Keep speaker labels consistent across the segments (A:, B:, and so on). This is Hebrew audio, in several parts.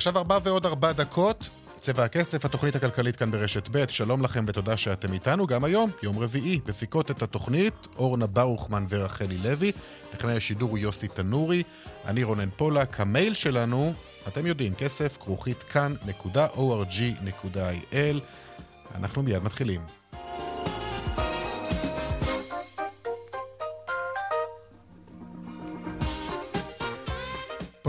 A: עכשיו ארבע ועוד ארבע דקות. צבע הכסף, התוכנית הכלכלית כאן ברשת ב', שלום לכם ותודה שאתם איתנו. גם היום, יום רביעי, מפיקות את התוכנית אורנה ברוכמן ורחלי לוי, טכנאי השידור יוסי תנורי, אני רונן פולק, המייל שלנו, אתם יודעים, כסף כרוכית כאן.org.il אנחנו מיד מתחילים.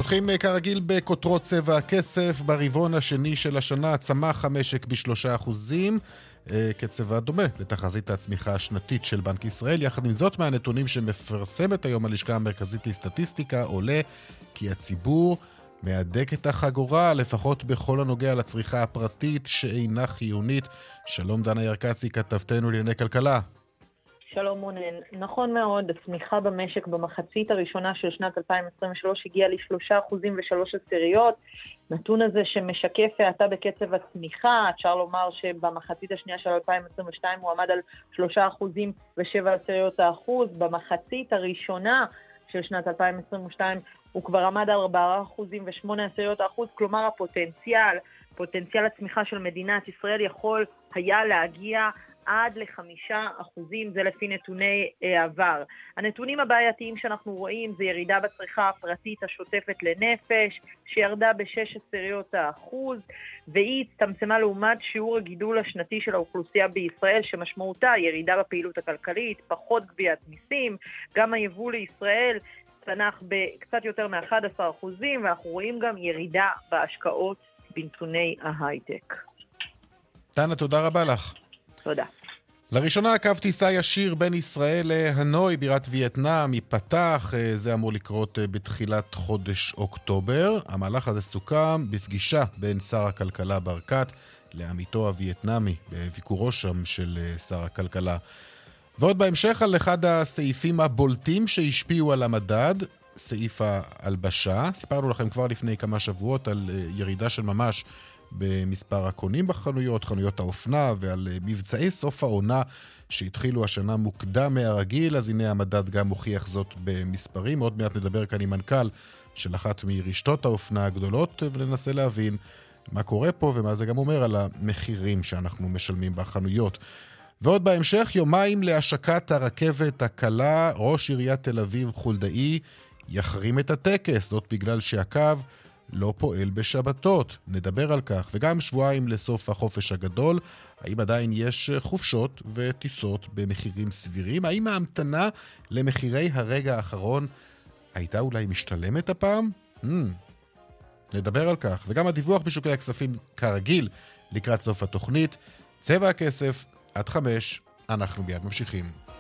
A: פותחים אה, כרגיל בכותרות צבע הכסף. ברבעון השני של השנה צמח המשק בשלושה אחוזים, אה, קצב הדומה לתחזית הצמיחה השנתית של בנק ישראל. יחד עם זאת, מהנתונים שמפרסמת היום הלשכה המרכזית לסטטיסטיקה עולה כי הציבור מהדק את החגורה, לפחות בכל הנוגע לצריכה הפרטית שאינה חיונית. שלום דנה ירקצי, כתבתנו לענייני כלכלה.
B: שלום רונן. נכון מאוד, הצמיחה במשק במחצית הראשונה של שנת 2023 הגיעה ל-3% ו-3 עשיריות. נתון הזה שמשקף האטה בקצב הצמיחה, אפשר לומר שבמחצית השנייה של 2022 הוא עמד על 3% ו-7 עשיריות האחוז. במחצית הראשונה של שנת 2022 הוא כבר עמד על 4% ו-8 עשיריות האחוז, כלומר הפוטנציאל, פוטנציאל הצמיחה של מדינת ישראל יכול היה להגיע עד לחמישה אחוזים, זה לפי נתוני אה, עבר. הנתונים הבעייתיים שאנחנו רואים זה ירידה בצריכה הפרטית השוטפת לנפש, שירדה בשש עשיריות האחוז, והיא הצטמצמה לעומת שיעור הגידול השנתי של האוכלוסייה בישראל, שמשמעותה ירידה בפעילות הכלכלית, פחות גביית מיסים, גם היבוא לישראל צנח בקצת יותר מ-11 אחוזים, ואנחנו רואים גם ירידה בהשקעות בנתוני ההייטק.
A: דנה, תודה רבה לך.
B: תודה.
A: לראשונה קו טיסה ישיר בין ישראל להנוי, בירת וייטנאם, ייפתח. אה, זה אמור לקרות אה, בתחילת חודש אוקטובר. המהלך הזה סוכם בפגישה בין שר הכלכלה ברקת לעמיתו הווייטנאמי, בביקורו שם של אה, שר הכלכלה. ועוד בהמשך על אחד הסעיפים הבולטים שהשפיעו על המדד, סעיף ההלבשה. סיפרנו לכם כבר לפני כמה שבועות על ירידה של ממש במספר הקונים בחנויות, חנויות האופנה, ועל אה, מבצעי סוף העונה שהתחילו השנה מוקדם מהרגיל, אז הנה המדד גם מוכיח זאת במספרים. עוד מעט נדבר כאן עם מנכ"ל של אחת מרשתות האופנה הגדולות, וננסה להבין מה קורה פה ומה זה גם אומר על המחירים שאנחנו משלמים בחנויות. ועוד בהמשך, יומיים להשקת הרכבת הקלה, ראש עיריית תל אביב חולדאי יחרים את הטקס, זאת בגלל שהקו לא פועל בשבתות. נדבר על כך. וגם שבועיים לסוף החופש הגדול, האם עדיין יש חופשות וטיסות במחירים סבירים? האם ההמתנה למחירי הרגע האחרון הייתה אולי משתלמת הפעם? Hmm, נדבר על כך. וגם הדיווח בשוקי הכספים כרגיל לקראת סוף התוכנית. צבע הכסף, עד חמש, אנחנו מיד ממשיכים.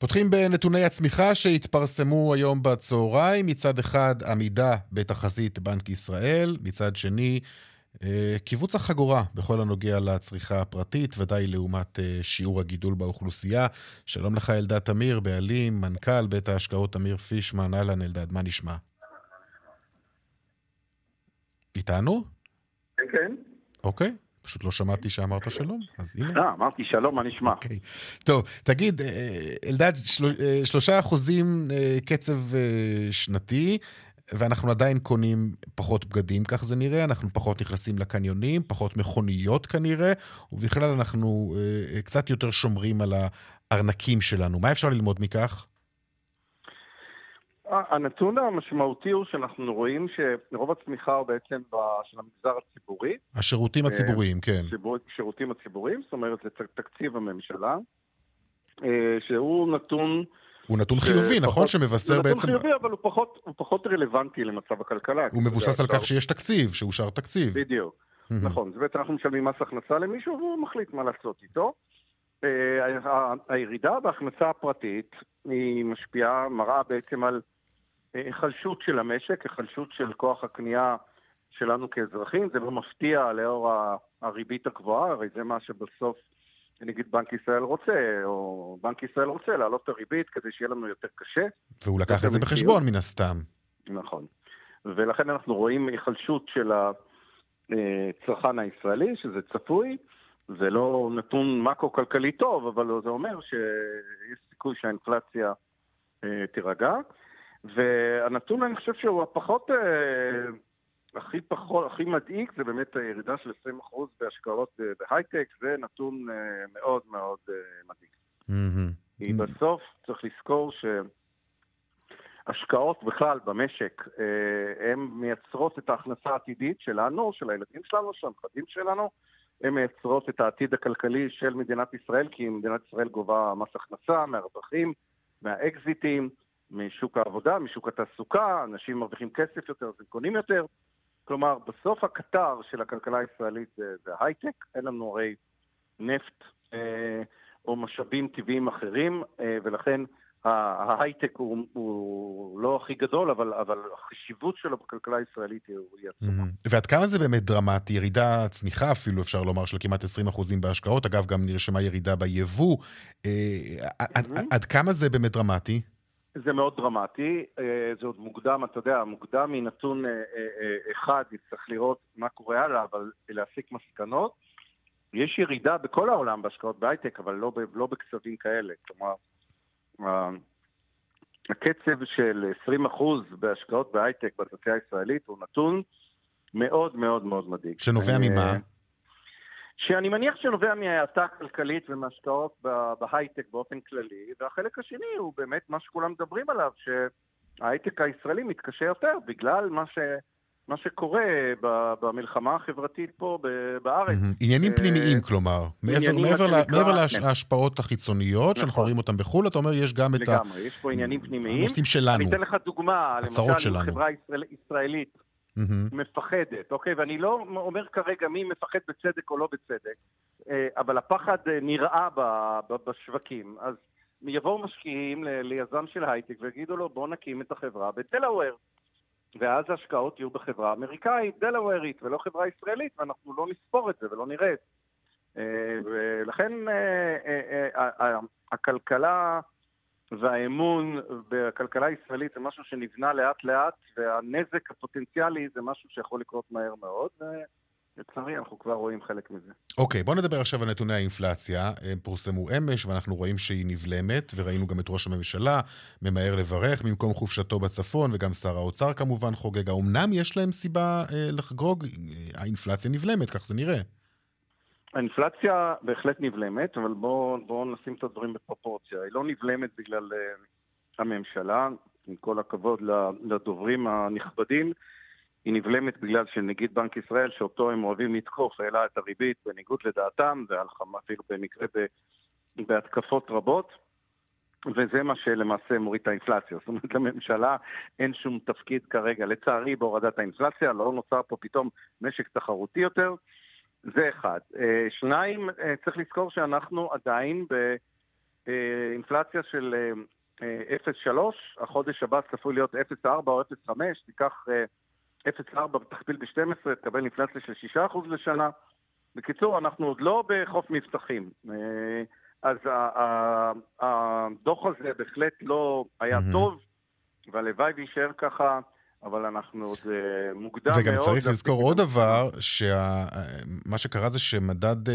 A: פותחים בנתוני הצמיחה שהתפרסמו היום בצהריים. מצד אחד, עמידה בתחזית בנק ישראל, מצד שני, אה, קיבוץ החגורה בכל הנוגע לצריכה הפרטית, ודאי לעומת אה, שיעור הגידול באוכלוסייה. שלום לך, אלדד תמיר, בעלים, מנכ"ל בית ההשקעות תמיר פישמן. אהלן, אלדד, מה נשמע? איתנו?
C: כן, כן.
A: אוקיי. פשוט לא שמעתי שאמרת שלום, אז הנה.
C: אה, אמרתי שלום, מה נשמע?
A: אוקיי. טוב, תגיד, אה, אלדד, אה, שלושה אחוזים אה, קצב שנתי, ואנחנו עדיין קונים פחות בגדים, כך זה נראה, אנחנו פחות נכנסים לקניונים, פחות מכוניות כנראה, ובכלל אנחנו קצת יותר שומרים על הארנקים שלנו. מה אפשר ללמוד מכך?
C: הנתון המשמעותי הוא שאנחנו רואים שרוב הצמיחה הוא בעצם של המגזר הציבורי.
A: השירותים הציבוריים, כן.
C: שירותים הציבוריים, זאת אומרת, זה תקציב הממשלה, שהוא נתון...
A: הוא נתון חיובי, נכון? שמבשר בעצם...
C: הוא נתון חיובי, אבל הוא פחות, הוא פחות רלוונטי למצב הכלכלה.
A: הוא מבוסס על כך שיש תקציב, שאושר תקציב.
C: בדיוק. נכון, זה בעצם אנחנו משלמים מס הכנסה למישהו והוא מחליט מה לעשות איתו. הירידה בהכנסה הפרטית היא משפיעה, מראה בעצם על היחלשות של המשק, היחלשות של כוח הקנייה שלנו כאזרחים. זה לא מפתיע לאור הריבית הגבוהה, הרי זה מה שבסוף נגיד בנק ישראל רוצה, או בנק ישראל רוצה להעלות את הריבית כדי שיהיה לנו יותר קשה.
A: והוא לקח את זה בחשבון מן הסתם.
C: נכון. ולכן אנחנו רואים היחלשות של הצרכן הישראלי, שזה צפוי. זה לא נתון מקרו-כלכלי טוב, אבל זה אומר שיש סיכוי שהאינפלציה אה, תירגע. והנתון, אני חושב שהוא הפחות, אה, הכי פחות, הכי מדאיג, זה באמת הירידה של 20% בהשקעות בהייטק, זה נתון אה, מאוד מאוד אה, מדאיג. כי בסוף צריך לזכור שהשקעות בכלל במשק, הן מייצרות את ההכנסה העתידית שלנו, של הילדים שלנו, של הנכדים שלנו, הן מייצרות את העתיד הכלכלי של מדינת ישראל, כי מדינת ישראל גובה מס הכנסה מהרווחים, מהאקזיטים, משוק העבודה, משוק התעסוקה, אנשים מרוויחים כסף יותר, אז הם קונים יותר. כלומר, בסוף הקטר של הכלכלה הישראלית זה, זה הייטק, אין לנו הרי נפט אה, או משאבים טבעיים אחרים, אה, ולכן ההייטק הוא, הוא לא הכי גדול, אבל, אבל החשיבות שלו בכלכלה הישראלית היא עצומה.
A: ועד כמה זה באמת דרמטי? ירידה, צניחה אפילו, אפשר לומר, של כמעט 20% בהשקעות. אגב, גם נרשמה ירידה ביבוא. אה. עד, עד כמה זה באמת דרמטי?
C: זה מאוד דרמטי, אה, זה עוד מוקדם, אתה יודע, מוקדם מנתון אה, אחד, צריך לראות מה קורה הלאה, אבל להסיק מסקנות. יש ירידה בכל העולם בהשקעות בהייטק, אבל לא, לא בקצבים כאלה. כלומר, הקצב של 20% בהשקעות בהייטק בתעשייה הישראלית הוא נתון מאוד מאוד מאוד מדאיג.
A: שנובע ממה?
C: שאני מניח שנובע מהאטה כלכלית ומהשקעות בהייטק באופן כללי, והחלק השני הוא באמת מה שכולם מדברים עליו, שההייטק הישראלי מתקשה יותר בגלל מה ש... מה שקורה במלחמה החברתית פה בארץ.
A: עניינים פנימיים, כלומר. מעבר להשפעות החיצוניות, שאנחנו רואים אותן בחו"ל, אתה אומר, יש גם את
C: לגמרי, יש פה עניינים פנימיים.
A: הנושאים שלנו.
C: אני אתן לך דוגמה, למשל, חברה ישראלית מפחדת, אוקיי? ואני לא אומר כרגע מי מפחד בצדק או לא בצדק, אבל הפחד נראה בשווקים. אז יבואו משקיעים ליזם של הייטק ויגידו לו, בוא נקים את החברה בדלאוור. ואז ההשקעות יהיו בחברה אמריקאית, דלאוורית, ולא חברה ישראלית, ואנחנו לא נספור את זה ולא נראה את זה. ולכן הכלכלה והאמון בכלכלה הישראלית זה משהו שנבנה לאט לאט, והנזק הפוטנציאלי זה משהו שיכול לקרות מהר מאוד. לצערי, אנחנו כבר רואים חלק מזה.
A: אוקיי, okay, בוא נדבר עכשיו על נתוני האינפלציה. הם פורסמו אמש, ואנחנו רואים שהיא נבלמת, וראינו גם את ראש הממשלה ממהר לברך במקום חופשתו בצפון, וגם שר האוצר כמובן חוגג. האומנם יש להם סיבה אה, לחגוג? האינפלציה נבלמת, כך זה נראה.
C: האינפלציה בהחלט נבלמת, אבל בואו בוא נשים את הדברים בפרופורציה. היא לא נבלמת בגלל uh, הממשלה, עם כל הכבוד לדוברים הנכבדים. היא נבלמת בגלל שנגיד בנק ישראל, שאותו הם אוהבים לתקוף, העלה את הריבית בניגוד לדעתם, ואפילו במקרה בהתקפות רבות, וזה מה שלמעשה מוריד את האינפלציה. זאת אומרת, לממשלה אין שום תפקיד כרגע, לצערי, בהורדת האינפלציה, לא נוצר פה פתאום משק תחרותי יותר. זה אחד. אה, שניים, אה, צריך לזכור שאנחנו עדיין באינפלציה של 0.3, אה, החודש הבא צפוי להיות 0.4 או 0.5, תיקח 0.4 תכפיל ב-12, תקבל אינפלציה של 6% לשנה. בקיצור, אנחנו עוד לא בחוף מבטחים. אה, אז הדוח הזה בהחלט לא היה טוב, והלוואי ויישאר ככה. אבל אנחנו עוד מוקדם
A: וגם מאוד. וגם צריך לזכור עוד דבר, שמה שקרה זה שמדד uh,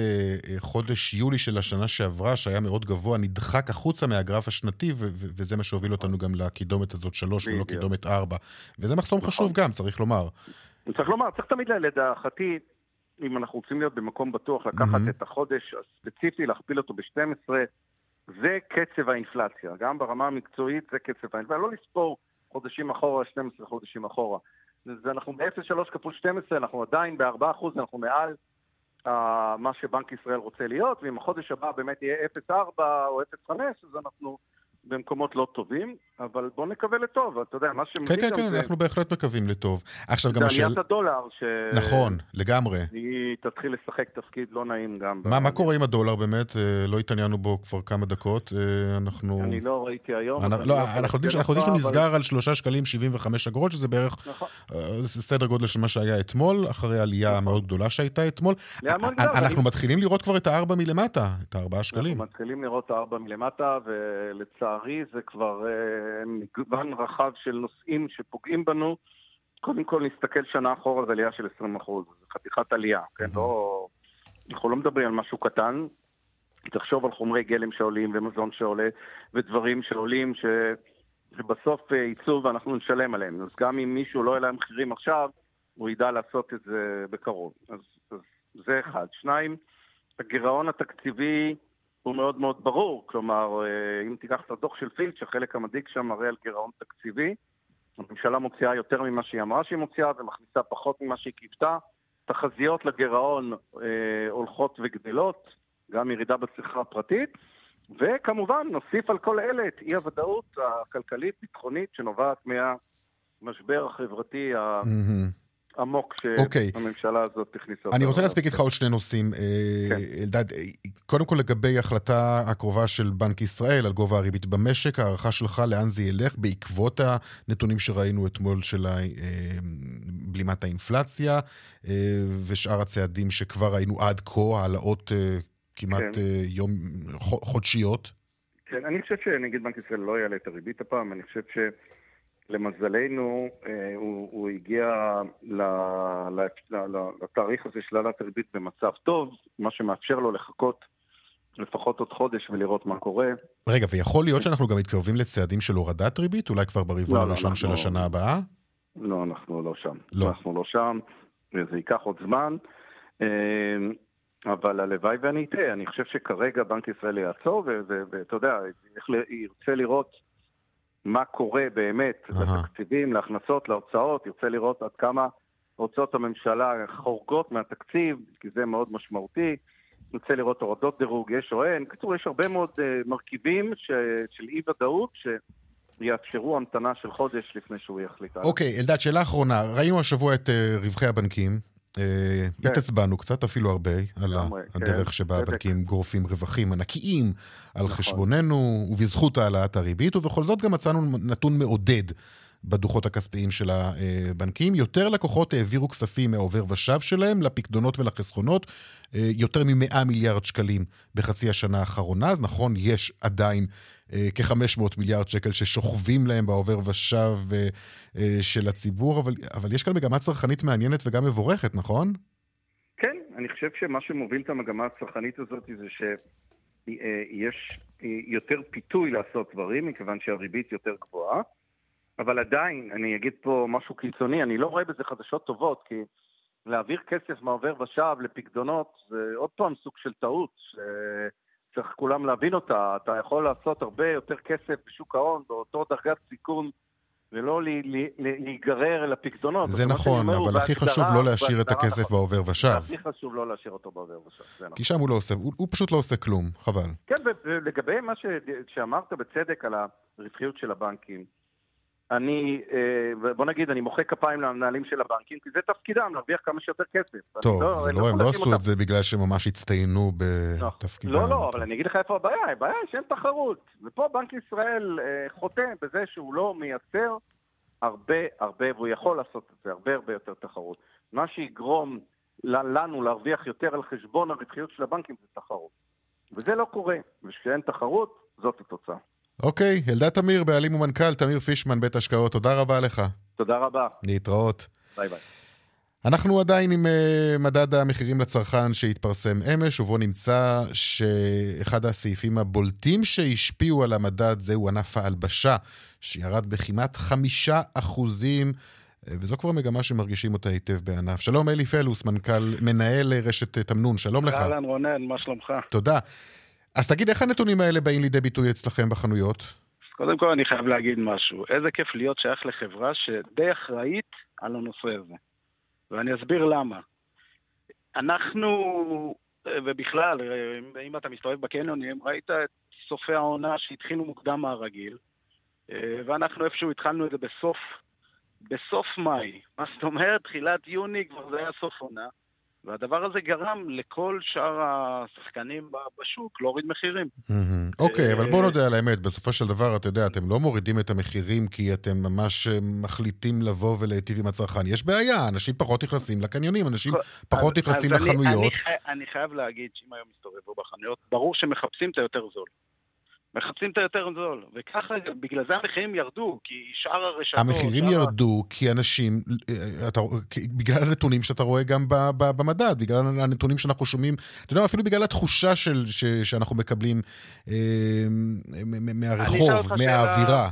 A: חודש יולי של השנה שעברה, שהיה מאוד גבוה, נדחק החוצה מהגרף השנתי, ו- וזה מה שהוביל אותנו גם לקידומת הזאת שלוש ולא קידומת ארבע. וזה מחסום נכון. חשוב גם, צריך לומר.
C: צריך לומר, צריך תמיד לדעתי, אם אנחנו רוצים להיות במקום בטוח, לקחת mm-hmm. את החודש הספציפי, להכפיל אותו ב-12, זה קצב האינפלציה. גם ברמה המקצועית זה קצב האינפלציה. לא לספור חודשים אחורה, 12 חודשים אחורה. אז אנחנו ב-0.3 כפול 12, אנחנו עדיין ב-4%, אנחנו מעל uh, מה שבנק ישראל רוצה להיות, ואם החודש הבא באמת יהיה 0.4 או 0.5, אז אנחנו במקומות לא טובים, אבל בואו נקווה לטוב, אתה יודע, מה שמביא
A: כן, כן, כן,
C: זה...
A: אנחנו בהחלט מקווים לטוב. עכשיו גם
C: זה
A: השאלה...
C: עליית הדולר, ש...
A: נכון, לגמרי.
C: היא תתחיל לשחק תפקיד לא נעים גם.
A: מה, מה קורה עם הדולר באמת? אה, לא התעניינו בו כבר כמה דקות. אה, אנחנו...
C: אני לא ראיתי היום.
A: לא,
C: יכול
A: אנחנו יודעים שהוא נסגר על שלושה שקלים 75 אגורות, שזה בערך
C: נכון.
A: אה, סדר גודל של מה שהיה אתמול, אחרי עלייה
C: נכון.
A: מאוד גדולה שהייתה אתמול. אנחנו מתחילים לראות כבר את הארבע מלמטה, את הארבעה שקלים.
C: אנחנו מתחילים לראות ארבע מלמטה, ולצערי זה כבר אה, מגוון רחב של נושאים שפוגעים בנו. קודם כל נסתכל שנה אחורה, זה עלייה של 20 אחוז, זה חתיכת עלייה, כן? לא... אנחנו לא מדברים על משהו קטן. תחשוב על חומרי גלם שעולים ומזון שעולה, ודברים שעולים ש... שבסוף אה, יצאו ואנחנו נשלם עליהם. אז גם אם מישהו לא יעלה מחירים עכשיו, הוא ידע לעשות את זה בקרוב. אז, אז זה אחד. שניים, הגירעון התקציבי הוא מאוד מאוד ברור. כלומר, אה, אם תיקח את הדוח של פילץ', החלק המדאיג שם מראה על גירעון תקציבי. הממשלה מוציאה יותר ממה שהיא אמרה שהיא מוציאה ומכניסה פחות ממה שהיא קיוותה. תחזיות לגירעון אה, הולכות וגדלות, גם ירידה בצריכה הפרטית. וכמובן, נוסיף על כל אלה את אי-הוודאות הכלכלית-ביטחונית שנובעת מהמשבר החברתי
A: מהמם.
C: העמוק
A: אוקיי.
C: שהממשלה הזאת הכניסה.
A: אני
C: אותו
A: רוצה. להספיק איתך עוד שני נושאים. אה,
C: כן.
A: אלדד, קודם כל לגבי ההחלטה הקרובה של בנק ישראל על גובה הריבית במשק, הערכה שלך לאן זה ילך בעקבות הנתונים שראינו אתמול של אה, בלימת האינפלציה אה, ושאר הצעדים שכבר ראינו עד כה, העלאות כמעט
C: כן.
A: יום, חו- חודשיות.
C: כן, אני חושב שנגיד בנק ישראל לא יעלה את הריבית הפעם, אני חושב שלמזלנו אה, הוא, הוא הגיע לתאריך הזה של העלאת הריבית במצב טוב, מה שמאפשר לו לחכות לפחות עוד חודש ולראות מה קורה.
A: רגע, ויכול להיות שאנחנו גם מתקרבים לצעדים של הורדת ריבית, אולי כבר ברבעון
C: לא, לא,
A: הראשון של
C: אנחנו-
A: השנה הבאה?
C: לא, אנחנו לא שם.
A: לא.
C: אנחנו לא שם, וזה ייקח עוד זמן. אה, אבל הלוואי ואני אטעה, אני חושב שכרגע בנק ישראל יעצור, ואתה יודע, ירצה לראות מה קורה באמת
A: אהה.
C: לתקציבים, להכנסות, להוצאות, ירצה לראות עד כמה הוצאות הממשלה חורגות מהתקציב, כי זה מאוד משמעותי. ירצה לראות הורדות דירוג, יש או אין. בקיצור, יש הרבה מאוד uh, מרכיבים ש- של אי-ודאות שיאפשרו המתנה של חודש לפני שהוא יחליט.
A: אוקיי, אלדד, שאלה אחרונה. ראינו השבוע את אה, רווחי הבנקים. אה,
C: כן.
A: התעצבנו קצת, אפילו הרבה, על ה- הדרך
C: כן.
A: שבה. הבנקים גורפים רווחים ענקיים על
C: נכון.
A: חשבוננו, ובזכות העלאת הריבית, ובכל זאת גם מצאנו נתון מעודד בדוחות הכספיים של הבנקים. יותר לקוחות העבירו כספים מהעובר ושב שלהם לפקדונות ולחסכונות, אה, יותר מ-100 מיליארד שקלים בחצי השנה האחרונה. אז נכון, יש עדיין כ-500 מיליארד שקל ששוכבים להם בעובר ושב אה, אה, של הציבור, אבל, אבל יש כאן מגמה צרכנית מעניינת וגם מבורכת, נכון?
C: כן, אני חושב שמה שמוביל את המגמה הצרכנית הזאת זה שיש יותר פיתוי לעשות דברים, מכיוון שהריבית יותר גבוהה, אבל עדיין, אני אגיד פה משהו קיצוני, אני לא רואה בזה חדשות טובות, כי להעביר כסף מעובר ושב לפקדונות זה עוד פעם סוג של טעות, שצריך כולם להבין אותה. אתה יכול לעשות הרבה יותר כסף בשוק ההון באותו דרגת סיכון. ולא להיגרר לפקדונות.
A: זה
C: אז מה שאני
A: נכון,
C: אומר
A: אבל הכי חשוב לא להשאיר את הכסף
C: נכון.
A: בעובר ושב.
C: הכי חשוב לא להשאיר אותו בעובר ושב, זה נכון.
A: כי שם הוא לא עושה, הוא, הוא פשוט לא עושה כלום, חבל.
C: כן, ולגבי מה ש- שאמרת בצדק על הרווחיות של הבנקים, אני, אה, בוא נגיד, אני מוחא כפיים למנהלים של הבנקים, כי זה תפקידם, להרוויח כמה שיותר כסף.
A: טוב,
C: אני
A: זה
C: אני
A: לא, הם לא עשו
C: אותם.
A: את זה בגלל שהם ממש הצטיינו בתפקידם.
C: לא, לא, אבל אני אגיד לך איפה הבעיה, הבעיה היא שאין תחרות. ופה בנק ישראל אה, חוטא בזה שהוא לא מייצר הרבה הרבה, והוא יכול לעשות את זה, הרבה הרבה יותר תחרות. מה שיגרום לנו להרוויח יותר על חשבון הרווחיות של הבנקים זה תחרות. וזה לא קורה, וכשאין תחרות, זאת התוצאה.
A: אוקיי, אלדד תמיר, בעלים ומנכ"ל, תמיר פישמן, בית השקעות, תודה רבה לך.
C: תודה רבה,
A: להתראות.
C: ביי ביי.
A: אנחנו עדיין עם uh, מדד המחירים לצרכן שהתפרסם אמש, ובו נמצא שאחד הסעיפים הבולטים שהשפיעו על המדד זהו ענף ההלבשה, שירד בכמעט חמישה אחוזים, אה, וזו כבר מגמה שמרגישים אותה היטב בענף. שלום אלי פלוס, מנכ"ל, מנהל רשת אה, תמנון, שלום לך.
D: אהלן רונן, מה שלומך?
A: תודה. אז תגיד, איך הנתונים האלה באים לידי ביטוי אצלכם בחנויות?
D: קודם כל אני חייב להגיד משהו. איזה כיף להיות שייך לחברה שדי אחראית על הנושא הזה. ואני אסביר למה. אנחנו, ובכלל, אם אתה מסתובב בקניונים, ראית את סופי העונה שהתחילו מוקדם מהרגיל, ואנחנו איפשהו התחלנו את זה בסוף, בסוף מאי. מה זאת אומרת? תחילת יוני כבר זה היה סוף עונה. והדבר הזה גרם לכל שאר השחקנים בשוק להוריד מחירים.
A: אוקיי, אבל בוא נודה על האמת, בסופו של דבר, אתה יודע, אתם לא מורידים את המחירים כי אתם ממש אה, מחליטים לבוא ולהיטיב עם הצרכן. יש בעיה, אנשים פחות נכנסים לקניונים, אנשים פחות נכנסים לחנויות.
D: אני חייב להגיד שאם היום מסתובבו בחנויות, ברור שמחפשים את היותר זול. מחפשים את היותר זול, וככה, בגלל זה המחירים ירדו, כי שאר הרשתות...
A: המחירים שאר... ירדו כי אנשים, אה, אתה, בגלל הנתונים שאתה רואה גם ב, ב, במדד, בגלל הנתונים שאנחנו שומעים, אתה יודע, אפילו בגלל התחושה של, ש, שאנחנו מקבלים אה, מהרחוב, מהאווירה.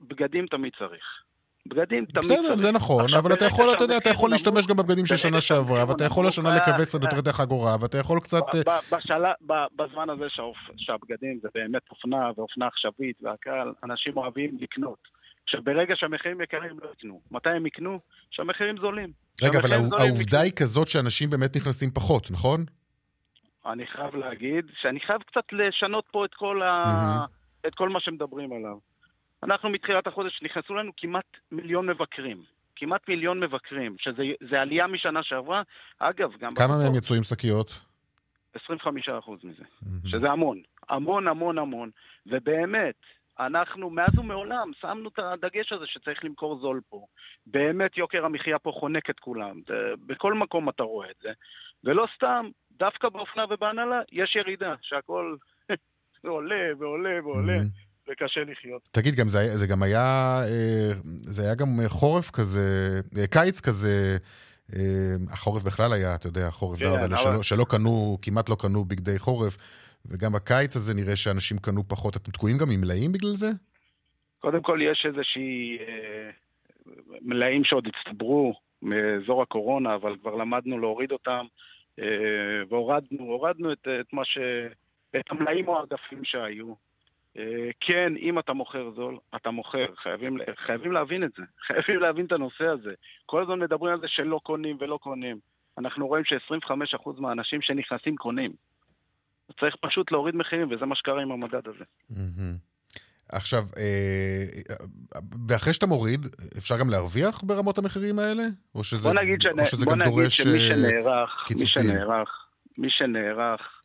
D: בגדים תמיד צריך. בגדים תמיד
A: בסדר, זה נכון, אבל אתה יכול, אתה יודע, אתה יכול להשתמש גם בבגדים של שנה שעברה, ואתה יכול השנה לכווץ קצת יותר את החגורה, ואתה יכול קצת...
D: בזמן הזה שהבגדים זה באמת אופנה ואופנה עכשווית והקהל, אנשים אוהבים לקנות. עכשיו, ברגע שהמחירים יקרים לא יקנו. מתי הם יקנו? כשהמחירים זולים.
A: רגע, אבל העובדה היא כזאת שאנשים באמת נכנסים פחות, נכון?
D: אני חייב להגיד שאני חייב קצת לשנות פה את כל מה שמדברים עליו. אנחנו מתחילת החודש נכנסו לנו כמעט מיליון מבקרים. כמעט מיליון מבקרים, שזה עלייה משנה שעברה. אגב, גם...
A: כמה מהם יצאו עם שקיות?
D: 25 מזה, mm-hmm. שזה המון. המון המון המון. ובאמת, אנחנו מאז ומעולם שמנו את הדגש הזה שצריך למכור זול פה. באמת יוקר המחיה פה חונק את כולם. בכל מקום אתה רואה את זה. ולא סתם, דווקא באופנה ובהנהלה יש ירידה, שהכל עולה ועולה ועולה. Mm-hmm. וקשה לחיות.
A: תגיד, גם זה, זה גם היה, אה, זה היה גם חורף כזה, אה, קיץ כזה, אה, החורף בכלל היה, אתה יודע, חורף כן, דרדלה, אבל... שלא, שלא קנו, כמעט לא קנו בגדי חורף, וגם בקיץ הזה נראה שאנשים קנו פחות. אתם תקועים גם עם מלאים בגלל זה?
D: קודם כל, יש איזושהי אה, מלאים שעוד הצטברו מאזור הקורונה, אבל כבר למדנו להוריד אותם, אה, והורדנו, הורדנו את, את מה ש... את המלאים או העדפים שהיו. אה, כן, אם אתה מוכר זול, אתה מוכר. חייבים, חייבים להבין את זה. חייבים להבין את הנושא הזה. כל הזמן מדברים על זה שלא קונים ולא קונים. אנחנו רואים ש-25% מהאנשים שנכנסים קונים. צריך פשוט להוריד מחירים, וזה מה שקרה עם המדד הזה.
A: עכשיו, אה, ואחרי שאתה מוריד, אפשר גם להרוויח ברמות המחירים האלה? או שזה,
D: בוא נגיד, שנ...
A: או שזה
D: בוא
A: גם
D: נגיד
A: דורש
D: שמי שנערך, מי שנערך, מי שנערך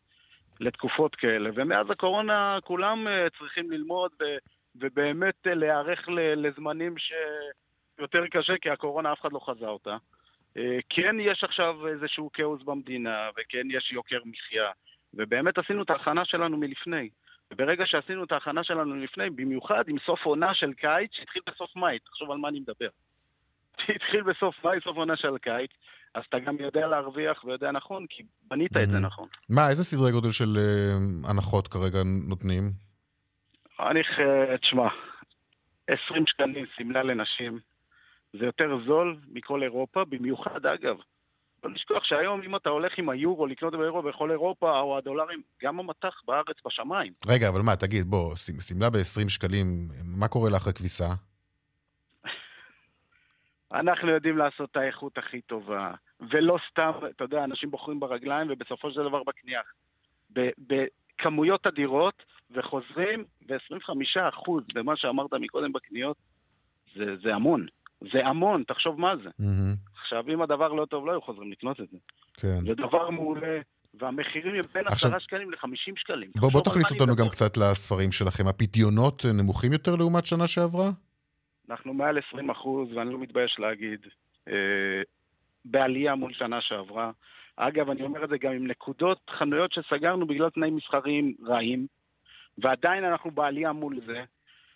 D: לתקופות כאלה. ומאז הקורונה כולם אה, צריכים ללמוד ובאמת אה, להיערך לזמנים שיותר קשה, כי הקורונה אף אחד לא חזה אותה. אה, כן יש עכשיו איזשהו כאוס במדינה, וכן יש יוקר מחיה, ובאמת עשינו את ההכנה שלנו מלפני. וברגע שעשינו את ההכנה שלנו לפני, במיוחד עם סוף עונה של קיץ שהתחיל בסוף מאי, תחשוב על מה אני מדבר. התחיל בסוף מאי, סוף עונה של קיץ, אז אתה גם יודע להרוויח ויודע נכון, כי בנית את זה נכון.
A: מה, איזה סדרי גודל של אה, הנחות כרגע נותנים?
D: אני, תשמע, 20 שקלים שמלה לנשים, זה יותר זול מכל אירופה, במיוחד אגב. לא לשכוח שהיום אם אתה הולך עם היורו לקנות באירו בכל אירופה, או הדולרים, גם המטח בארץ בשמיים.
A: רגע, אבל מה, תגיד, בוא, שמלה ב-20 שקלים, מה קורה לאחרי כביסה?
D: אנחנו יודעים לעשות את האיכות הכי טובה, ולא סתם, אתה יודע, אנשים בוחרים ברגליים ובסופו של דבר בקניח. בכמויות אדירות, וחוזרים, ו-25% במה שאמרת מקודם בקניות, זה, זה המון. זה המון, תחשוב מה זה. Mm-hmm. עכשיו, אם הדבר לא טוב, לא היו חוזרים לקנות את זה. כן. זה דבר מעולה. והמחירים הם בין 10 שקלים ל-50 שקלים.
A: בוא, בוא תכניס אותנו גם קצת לספרים שלכם. הפדיונות נמוכים יותר לעומת שנה שעברה?
D: אנחנו מעל 20 אחוז, ואני לא מתבייש להגיד, אה, בעלייה מול שנה שעברה. אגב, אני אומר את זה גם עם נקודות חנויות שסגרנו בגלל תנאים מסחריים רעים, ועדיין אנחנו בעלייה מול זה,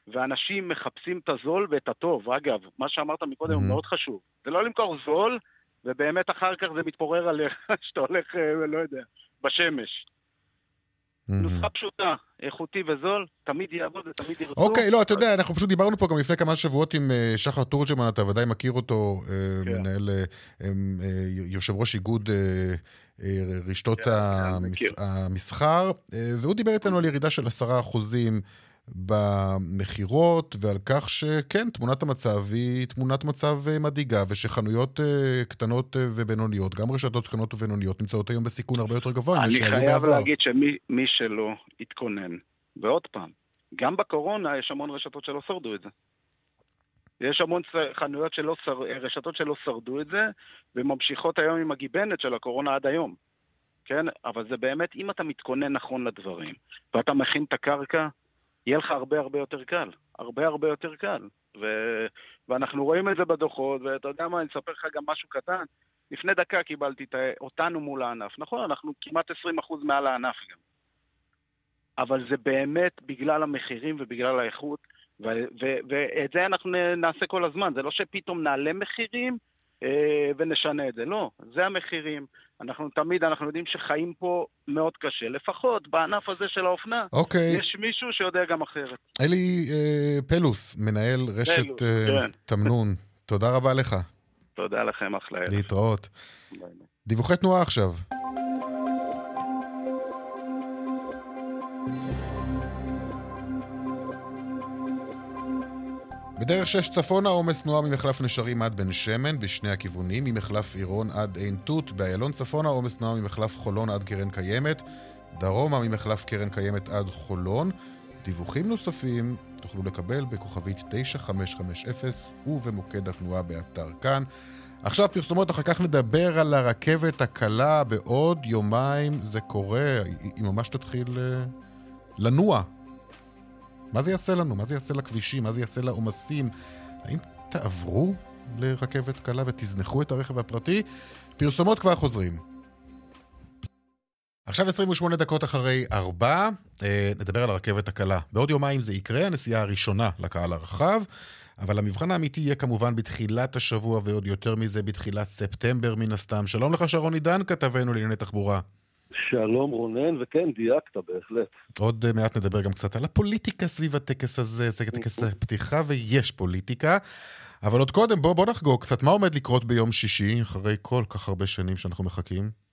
D: ואנשים מחפשים את הזול ואת הטוב. אגב, מה שאמרת מקודם mm-hmm. הוא מאוד חשוב. זה לא למכור זול, ובאמת אחר כך זה מתפורר עליך, שאתה הולך, אה, לא יודע, בשמש. נוסחה פשוטה, איכותי וזול, תמיד יעבוד ותמיד ירצו.
A: אוקיי, לא, אתה יודע, אנחנו פשוט דיברנו פה גם לפני כמה שבועות עם אה, שחר תורג'מן, אתה ודאי מכיר אותו, אה, כן. מנהל, אה, יושב ראש איגוד רשתות כן, המסחר, והוא דיבר איתנו על ירידה של עשרה אחוזים. במכירות ועל כך שכן, תמונת המצב היא תמונת מצב אה, מדאיגה, ושחנויות אה, קטנות אה, ובינוניות, גם רשתות קטנות ובינוניות, נמצאות היום בסיכון הרבה יותר גבוה
D: אני חייב להגיד שמי שלא התכונן, ועוד פעם, גם בקורונה יש המון רשתות שלא שרדו את זה. יש המון חנויות שלא, שר... רשתות שלא שרדו את זה, וממשיכות היום עם הגיבנת של הקורונה עד היום. כן? אבל זה באמת, אם אתה מתכונן נכון לדברים, ואתה מכין את הקרקע, יהיה לך הרבה הרבה יותר קל. הרבה הרבה יותר קל. ו... ואנחנו רואים את זה בדוחות, ואתה יודע מה, אני אספר לך גם משהו קטן. לפני דקה קיבלתי את... אותנו מול הענף. נכון, אנחנו כמעט 20% מעל הענף גם. אבל זה באמת בגלל המחירים ובגלל האיכות, ואת זה אנחנו נעשה כל הזמן. זה לא שפתאום נעלה מחירים ונשנה את זה. לא, זה המחירים. אנחנו תמיד, אנחנו יודעים שחיים פה מאוד קשה. לפחות בענף הזה של האופנה,
A: אוקיי.
D: יש מישהו שיודע גם אחרת.
A: אלי אה, פלוס, מנהל רשת פלוס, אה, כן. תמנון, תודה רבה לך.
D: תודה לכם, אחלה ערב.
A: להתראות. ביי. דיווחי תנועה עכשיו. בדרך שש צפונה עומס תנועה ממחלף נשרים עד בן שמן בשני הכיוונים, ממחלף עירון עד עין תות, באיילון צפונה עומס תנועה ממחלף חולון עד קרן קיימת, דרומה ממחלף קרן קיימת עד חולון. דיווחים נוספים תוכלו לקבל בכוכבית 9550 ובמוקד התנועה באתר כאן. עכשיו פרסומות, אחר כך נדבר על הרכבת הקלה בעוד יומיים זה קורה, היא ממש תתחיל אה, לנוע מה זה יעשה לנו? מה זה יעשה לכבישים? מה זה יעשה לעומסים? האם תעברו לרכבת קלה ותזנחו את הרכב הפרטי? פרסומות כבר חוזרים. עכשיו 28 דקות אחרי 4, אה, נדבר על הרכבת הקלה. בעוד יומיים זה יקרה, הנסיעה הראשונה לקהל הרחב, אבל המבחן האמיתי יהיה כמובן בתחילת השבוע, ועוד יותר מזה בתחילת ספטמבר מן הסתם. שלום לך שרון עידן, כתבנו לענייני תחבורה.
E: שלום רונן, וכן, דייקת בהחלט.
A: עוד מעט נדבר גם קצת על הפוליטיקה סביב הטקס הזה, זה טקס הפתיחה ויש פוליטיקה. אבל עוד קודם, בוא, בוא נחגוג קצת. מה עומד לקרות ביום שישי, אחרי כל כך הרבה שנים שאנחנו מחכים?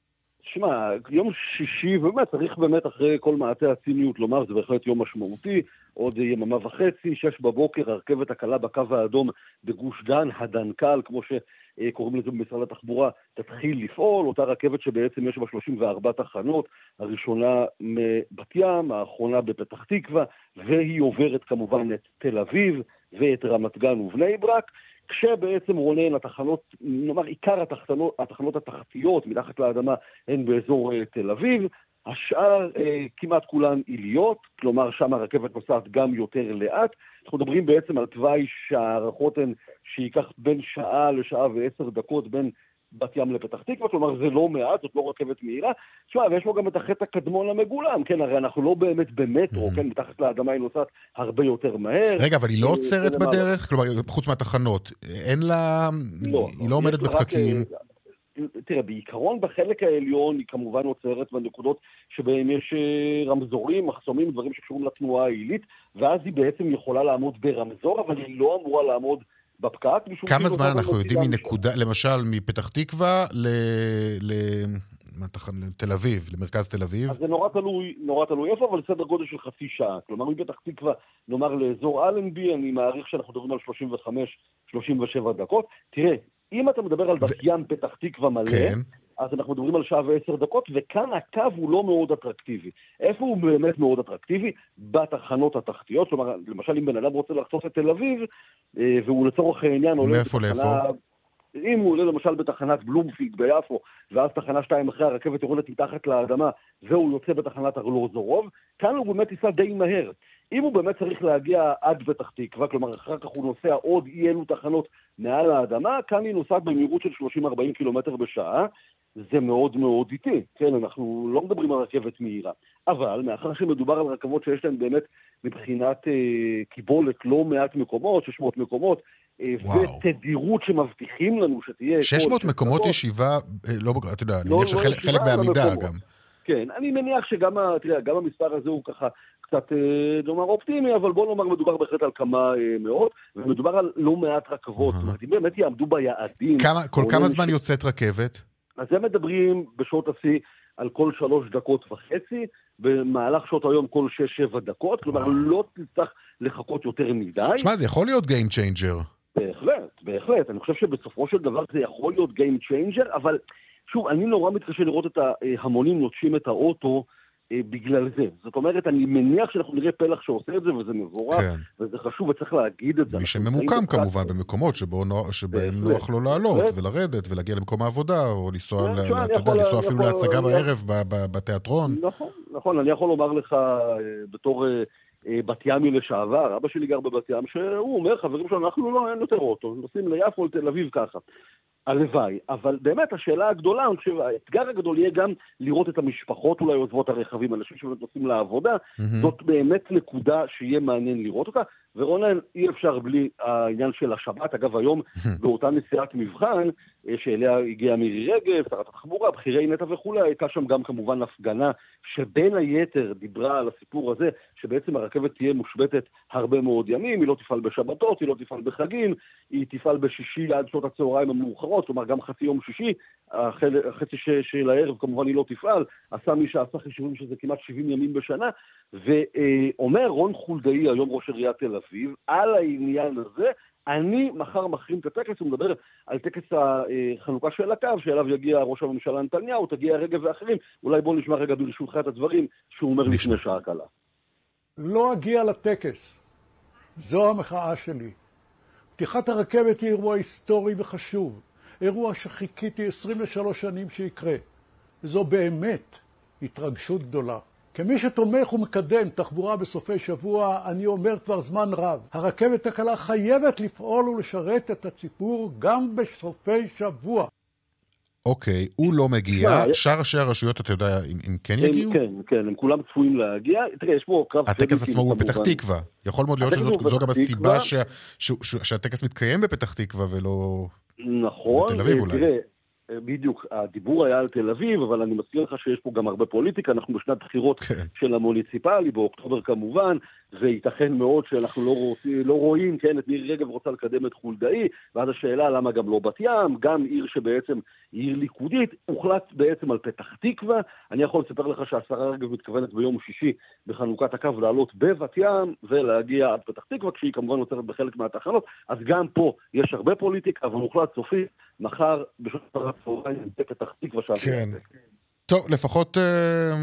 E: שמע, יום שישי, באמת, צריך באמת אחרי כל מעטה הציניות לומר, זה בהחלט יום משמעותי. עוד יממה וחצי, שש בבוקר, הרכבת הקלה בקו האדום בגוש דן, הדנקל, כמו שקוראים לזה במשרד התחבורה, תתחיל לפעול, אותה רכבת שבעצם יש בה 34 תחנות, הראשונה מבת ים, האחרונה בפתח תקווה, והיא עוברת כמובן את תל אביב ואת רמת גן ובני ברק. כשבעצם רונן, התחנות, נאמר עיקר התחנות, התחנות התחתיות מתחת לאדמה הן באזור uh, תל אביב, השאר uh, כמעט כולן עיליות, כלומר שם הרכבת נוסעת גם יותר לאט. אנחנו מדברים בעצם על תוואי שההערכות הן שייקח בין שעה לשעה ועשר דקות בין בת ים לפתח תקווה, כלומר זה לא מעט, זאת לא רכבת מהירה. תשמע, ויש פה גם את החטא הקדמון המגולם, כן, הרי אנחנו לא באמת במטרו, mm-hmm. כן, מתחת לאדמה היא נוסעת הרבה יותר מהר.
A: רגע, אבל היא לא עוצרת בדרך? כלומר, חוץ מהתחנות, אין לה... לא, היא לא עומדת בפקקים.
E: אה, תראה, בעיקרון בחלק העליון היא כמובן עוצרת בנקודות שבהן יש אה, רמזורים, מחסומים, דברים שקשורים לתנועה העילית, ואז היא בעצם יכולה לעמוד ברמזור, אבל היא לא אמורה לעמוד בפקק.
A: כמה זמן אנחנו יודעים מנקודה, למשל מפתח תקווה ל... ל... לתל אביב, למרכז תל אביב?
E: אז זה נורא תלוי, נורא תלוי איפה, אבל סדר גודל של חצי שעה. כלומר, מפתח תקווה, נאמר לאזור אלנבי, אני מעריך שאנחנו מדברים על 35-37 דקות. תראה, אם אתה מדבר על בת ים פתח תקווה מלא, כן. אז אנחנו מדברים על שעה ועשר דקות, וכאן הקו הוא לא מאוד אטרקטיבי. איפה הוא באמת מאוד אטרקטיבי? בתחנות התחתיות, כלומר, למשל אם בן אדם רוצה לחצות את תל אביב, אה, והוא לצורך העניין
A: עולה מאיפה לאיפה?
E: אם הוא עולה למשל בתחנת בלומפילד ביפו, ואז תחנה שתיים אחרי הרכבת יורדת מתחת לאדמה, והוא יוצא בתחנת ארלוזורוב, כאן הוא באמת ייסע די מהר. אם הוא באמת צריך להגיע עד פתח תקווה, כלומר אחר כך הוא נוסע עוד אי אלו תחנות מעל האדמה, כאן היא נוסעת במהירות של 30-40 קילומטר בשעה, זה מאוד מאוד איטי, כן, אנחנו לא מדברים על רכבת מהירה. אבל מאחר שמדובר על רכבות שיש להן באמת מבחינת אה, קיבולת לא מעט מקומות, 600 מקומות, אה, ותדירות שמבטיחים לנו שתהיה...
A: 600 מקומות דקות, ישיבה, אה, לא, אתה יודע, אני לא, מניח לא שחלק בעמידה גם.
E: כן, אני מניח שגם תראה, גם המספר הזה הוא ככה קצת, אה, נאמר, אופטימי, אבל בוא נאמר, מדובר בהחלט על כמה אה, מאות, ומדובר על לא מעט רכבות. זאת אומרת, אם באמת יעמדו ביעדים...
A: כל כמה זמן יוצאת רכבת?
E: אז הם מדברים בשעות השיא על כל שלוש דקות וחצי, במהלך שעות היום כל שש-שבע דקות, כלומר לא תצטרך לחכות יותר מדי.
A: שמע, זה יכול להיות Game Changer.
E: בהחלט, בהחלט. אני חושב שבסופו של דבר זה יכול להיות Game Changer, אבל שוב, אני נורא מתקשה לראות את ההמונים נוטשים את האוטו. אה, בגלל זה. זאת אומרת, אני מניח שאנחנו נראה פלח שעושה את זה, וזה מבורך, כן. וזה חשוב וצריך להגיד את זה.
A: מי שממוקם כמובן במקומות שבו שבהם נוח לו לעלות ולרדת ולהגיע למקום העבודה, או לנסוע, אתה יודע, לנסוע אפילו להצגה בערב בתיאטרון.
E: נכון, נכון, אני יכול לומר לך אה, בתור... אה, בת ימי לשעבר, אבא שלי גר בבת ים, שהוא אומר, חברים שלנו, אנחנו לא, אין יותר אוטו, נוסעים ליפו, לתל אביב ככה. הלוואי, אבל באמת השאלה הגדולה, אני חושב, האתגר הגדול יהיה גם לראות את המשפחות אולי עוזבות הרכבים, אנשים שבאמת נוסעים לעבודה, mm-hmm. זאת באמת נקודה שיהיה מעניין לראות אותה, ורונן, אי אפשר בלי העניין של השבת, אגב היום באותה נסיעת מבחן, אה, שאליה הגיעה מירי רגב, שרת התחבורה, בכירי נטע וכולי, הייתה שם גם כמובן הפגנה שבין היתר דיברה על הסיפור הזה, שבעצם הרכבת תהיה מושבתת הרבה מאוד ימים, היא לא תפעל בשבתות, היא לא תפעל בחגים, היא תפעל בשישי עד שעות הצהריים המאוחרות, כלומר גם חצי יום שישי, החצי של הערב כמובן היא לא תפעל, עשה מי שעשה חישובים שזה כמעט 70 ימים בשנה, ואומר רון חולדאי, היום ראש עיריית תל אביב, על העניין הזה, אני מחר מחרים את הטקס, הוא מדבר על טקס החנוכה של הקו, שאליו יגיע ראש הממשלה נתניהו, תגיע רגב ואחרים. אולי בואו נשמע רגע ברשותך את הדברים שהוא אומר לפני שעה קלה.
F: לא אגיע לטקס. זו המחאה שלי. פתיחת הרכבת היא אירוע היסטורי וחשוב. אירוע שחיכיתי 23 שנים שיקרה. וזו באמת התרגשות גדולה. כמי שתומך ומקדם תחבורה בסופי שבוע, אני אומר כבר זמן רב, הרכבת הקלה חייבת לפעול ולשרת את הציבור גם בסופי שבוע.
A: אוקיי, הוא לא מגיע, שאר ראשי הרשויות, אתה יודע, אם כן יגיעו?
E: כן, כן, הם כולם צפויים להגיע. תראה, יש פה קרב...
A: הטקס עצמו הוא בפתח תקווה. יכול מאוד להיות שזו גם הסיבה שהטקס מתקיים בפתח תקווה ולא...
E: נכון, בתל אביב אולי. תראה, בדיוק, הדיבור היה על תל אביב, אבל אני מזכיר לך שיש פה גם הרבה פוליטיקה, אנחנו בשנת בחירות כן. של המוניציפלי, באוקטובר כמובן, וייתכן מאוד שאנחנו לא, רוצים, לא רואים, כן, את מירי רגב רוצה לקדם את חולדאי, ואז השאלה למה גם לא בת ים, גם עיר שבעצם היא עיר ליכודית, הוחלט בעצם על פתח תקווה. אני יכול לספר לך שהשרה רגב מתכוונת ביום שישי בחנוכת הקו לעלות בבת ים ולהגיע עד פתח תקווה, כשהיא כמובן עוצרת בחלק מהתחנות, אז גם פה יש הרבה פוליטיקה, אבל הוחלט סופית, מחר בשעות הצהריים בפתח תקווה.
A: כן. טוב, לפחות אה,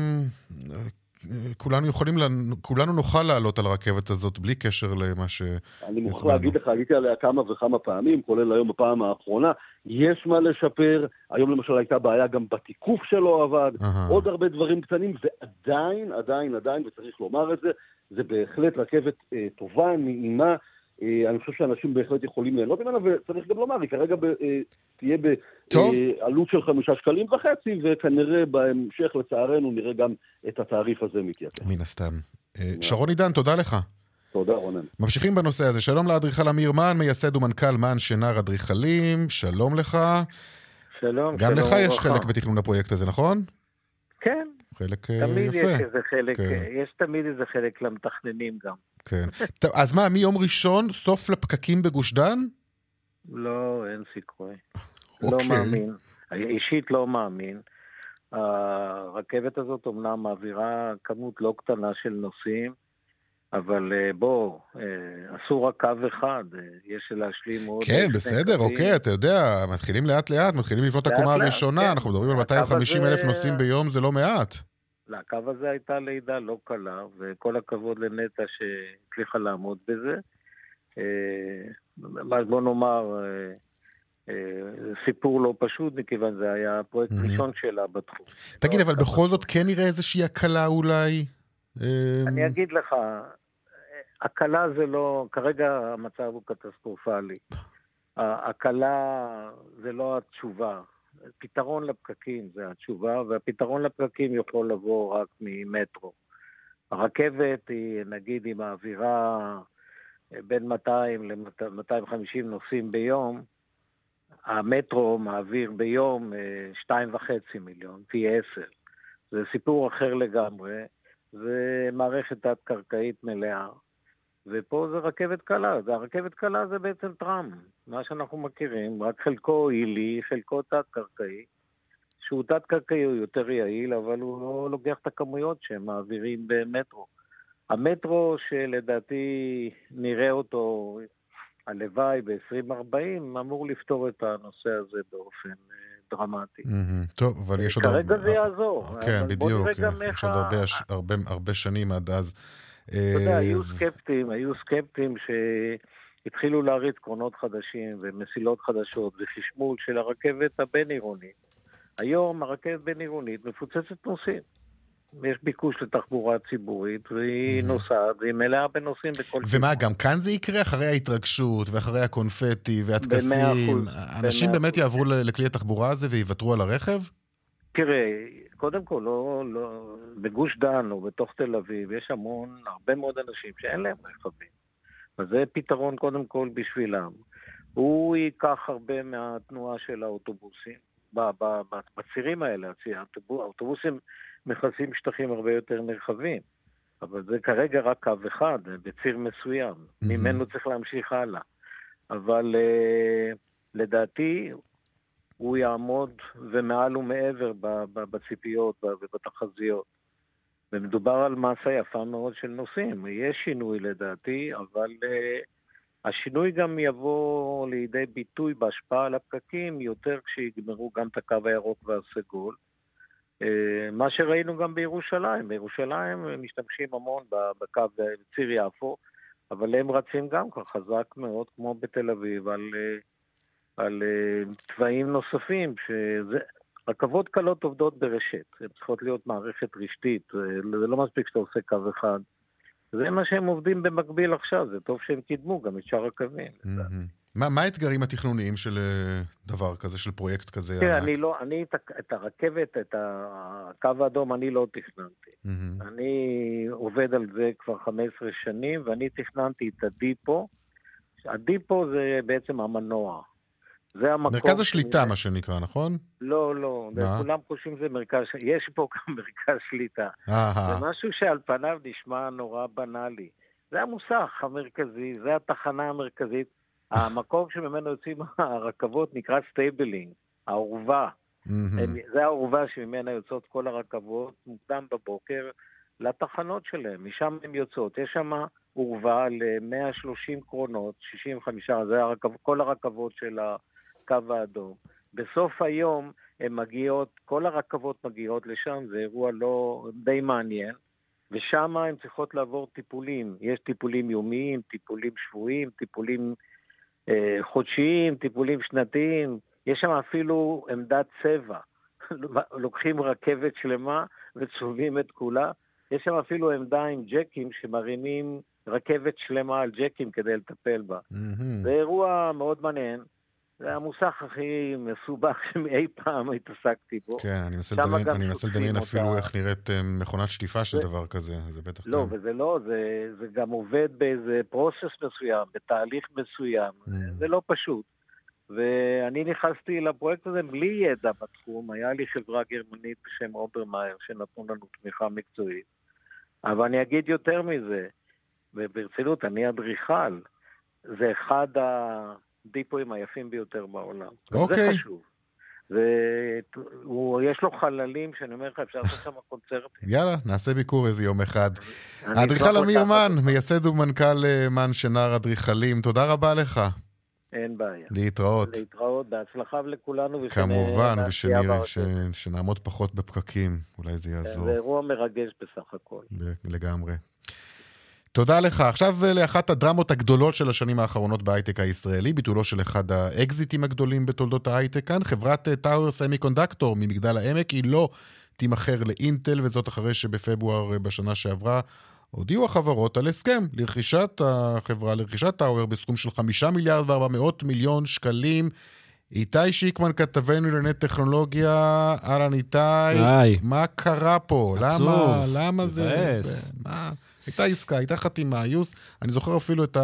A: כולנו יכולים, כולנו נוכל לעלות על הרכבת הזאת בלי קשר למה ש...
E: אני מוכרח להגיד לך, הייתי עליה כמה וכמה פעמים, כולל היום בפעם האחרונה. יש מה לשפר, היום למשל הייתה בעיה גם בתיקוף שלא עבד, עוד הרבה דברים קטנים, ועדיין, עדיין, עדיין, וצריך לומר את זה, זה בהחלט רכבת אה, טובה, נעימה. אה, אני חושב שאנשים בהחלט יכולים ליהנות ממנה, וצריך גם לומר, היא כרגע ב, אה, תהיה בעלות של חמישה שקלים וחצי, וכנראה בהמשך, לצערנו, נראה גם את התעריף הזה מתייתר.
A: מן הסתם. אה, שרון עידן, תודה לך.
E: תודה, רונן.
A: ממשיכים בנושא הזה. שלום לאדריכל אמיר מן, מייסד ומנכ"ל מן שנר אדריכלים, שלום לך.
G: שלום,
A: גם לך יש חלק בתכנון הפרויקט הזה, נכון?
G: כן.
A: חלק
G: יפה. תמיד יש איזה חלק, כן. יש תמיד איזה חלק למתכננים גם.
A: כן. טוב, אז מה, מיום ראשון, סוף לפקקים בגוש דן?
G: לא, אין סיכוי. לא אוקיי. מאמין. אישית לא מאמין. הרכבת הזאת אומנם מעבירה כמות לא קטנה של נוסעים, אבל אה, בוא, אה, עשו רק קו אחד, אה, יש להשלים עוד...
A: כן, בסדר, אוקיי, אתה יודע, מתחילים לאט לאט, מתחילים לבנות את הקומה הראשונה, כן. אנחנו מדברים על 250 אלף נוסעים ביום, זה לא מעט.
G: לקו הזה הייתה לידה לא קלה, וכל הכבוד לנטע שהצליחה לעמוד בזה. אה, בוא נאמר, אה, אה, סיפור לא פשוט, מכיוון זה היה הפרויקט הראשון שלה בתחום.
A: תגיד, לא אבל בכל זאת כן נראה איזושהי הקלה אולי?
G: אני אגיד לך, הקלה זה לא, כרגע המצב הוא קטסטרופלי. הקלה זה לא התשובה. פתרון לפקקים זה התשובה, והפתרון לפקקים יכול לבוא רק ממטרו. הרכבת היא, נגיד, היא מעבירה בין 200 ל-250 נוסעים ביום, המטרו מעביר ביום 2.5 אה, מיליון, פי 10. זה סיפור אחר לגמרי, זה מערכת תת-קרקעית מלאה. ופה זה רכבת קלה, והרכבת קלה זה בעצם טראם, מה שאנחנו מכירים, רק חלקו עילי, חלקו תת-קרקעי, שהוא תת-קרקעי הוא יותר יעיל, אבל הוא לא לוקח את הכמויות שהם מעבירים במטרו. המטרו שלדעתי נראה אותו, הלוואי ב-2040, אמור לפתור את הנושא הזה באופן אה, דרמטי.
A: Mm-hmm. טוב, אבל יש עוד...
G: כרגע זה יעזור.
A: כן, בדיוק. יש עוד הרבה, הרבה, הרבה שנים עד אז.
G: אתה יודע, היו סקפטים, היו סקפטים שהתחילו להריץ קרונות חדשים ומסילות חדשות וחשמול של הרכבת הבין-עירונית. היום הרכבת בין-עירונית מפוצצת נוסעים. יש ביקוש לתחבורה ציבורית, והיא נוסעת, והיא מלאה בנוסעים בכל
A: כיוון. ומה, גם כאן זה יקרה? אחרי ההתרגשות, ואחרי הקונפטי, והטקסים? אנשים באמת יעברו לכלי התחבורה הזה ויוותרו על הרכב?
G: תראה, קודם כל, לא, לא, בגוש דן או בתוך תל אביב, יש המון, הרבה מאוד אנשים שאין להם רכבים. אז זה פתרון קודם כל בשבילם. הוא ייקח הרבה מהתנועה של האוטובוסים. בצירים האלה, האוטובוסים מכסים שטחים הרבה יותר נרחבים, אבל זה כרגע רק קו אחד, בציר מסוים. ממנו צריך להמשיך הלאה. אבל uh, לדעתי הוא יעמוד ומעל ומעבר בציפיות ובתחזיות. ומדובר על מסה יפה מאוד של נושאים. יש שינוי לדעתי, אבל uh, השינוי גם יבוא לידי ביטוי בהשפעה על הפקקים יותר כשיגמרו גם את הקו הירוק והסגול. אה, מה שראינו גם בירושלים, בירושלים משתמשים המון בקו ציר יפו, אבל הם רצים גם כך חזק מאוד, כמו בתל אביב, על, אה, על אה, תוואים נוספים, שזה... רכבות קלות עובדות ברשת, הן צריכות להיות מערכת רשתית, זה לא מספיק שאתה עושה קו אחד. זה מה שהם עובדים במקביל עכשיו, זה טוב שהם קידמו גם את שאר הקווים.
A: מה, מה האתגרים התכנוניים של אה, דבר כזה, של פרויקט כזה
G: תראה, אני לא, אני את, את הרכבת, את הקו האדום, אני לא תכננתי. Mm-hmm. אני עובד על זה כבר 15 שנים, ואני תכננתי את הדיפו. הדיפו זה בעצם המנוע.
A: זה המקום... מרכז השליטה, שאני... מה שנקרא, נכון?
G: לא, לא. מה? כולם חושבים שזה מרכז... יש פה גם מרכז שליטה. אה זה משהו שעל פניו נשמע נורא בנאלי. זה המוסך המרכזי, זה התחנה המרכזית. המקום שממנו יוצאים הרכבות נקרא stabling, האורווה. זה האורווה שממנה יוצאות כל הרכבות מוקדם בבוקר לתחנות שלהם, משם הן יוצאות. יש שם אורווה ל-130 קרונות, 65, זה הרכב, כל הרכבות של ה... הקו האדום. בסוף היום הן מגיעות, כל הרכבות מגיעות לשם, זה אירוע לא די מעניין, ושם הן צריכות לעבור טיפולים. יש טיפולים יומיים, טיפולים שבועיים, טיפולים אה, חודשיים, טיפולים שנתיים, יש שם אפילו עמדת צבע. לוקחים רכבת שלמה וצובעים את כולה. יש שם אפילו עמדה עם ג'קים שמרימים רכבת שלמה על ג'קים כדי לטפל בה. Mm-hmm. זה אירוע מאוד מעניין. זה המוסך הכי מסובך שאי פעם התעסקתי בו.
A: כן, אני מנסה לדמיין, אני מנסה לדמיין אפילו איך נראית אה, מכונת שטיפה של דבר כזה, זה בטח...
G: לא, גם... וזה לא, זה, זה גם עובד באיזה process מסוים, בתהליך מסוים, mm. זה לא פשוט. ואני נכנסתי לפרויקט הזה בלי ידע בתחום, היה לי חברה גרמנית בשם אוברמאייר שנתנו לנו תמיכה מקצועית. אבל אני אגיד יותר מזה, וברצינות, אני אדריכל. זה אחד ה... הדיפואים היפים ביותר בעולם.
A: אוקיי.
G: זה חשוב. ויש לו חללים שאני אומר לך, אפשר לעשות שם קונצרטים.
A: יאללה, נעשה ביקור איזה יום אחד. האדריכל אמיר מן, מייסד ומנכ"ל אה, מן שנר אדריכלים, תודה רבה לך.
G: אין בעיה.
A: להתראות.
G: להתראות, בהצלחה לכולנו.
A: כמובן, ושנעמוד פחות בפקקים, אולי זה יעזור.
G: זה אירוע מרגש בסך הכל.
A: לגמרי. תודה לך. עכשיו אה, לאחת הדרמות הגדולות של השנים האחרונות בהייטק הישראלי, ביטולו של אחד האקזיטים הגדולים בתולדות ההייטק כאן. חברת טאוור סמי קונדקטור ממגדל העמק היא לא תימכר לאינטל, וזאת אחרי שבפברואר אה, בשנה שעברה הודיעו החברות על הסכם לרכישת החברה, לרכישת טאוור בסכום של חמישה מיליארד וארבע מאות מיליון שקלים. איתי שיקמן, כתבנו לענייני טכנולוגיה, אהלן איתי. היי. מה קרה פה? עצוב. למה, למה זה... מה? הייתה עסקה, הייתה חתימה, היוס. אני זוכר אפילו את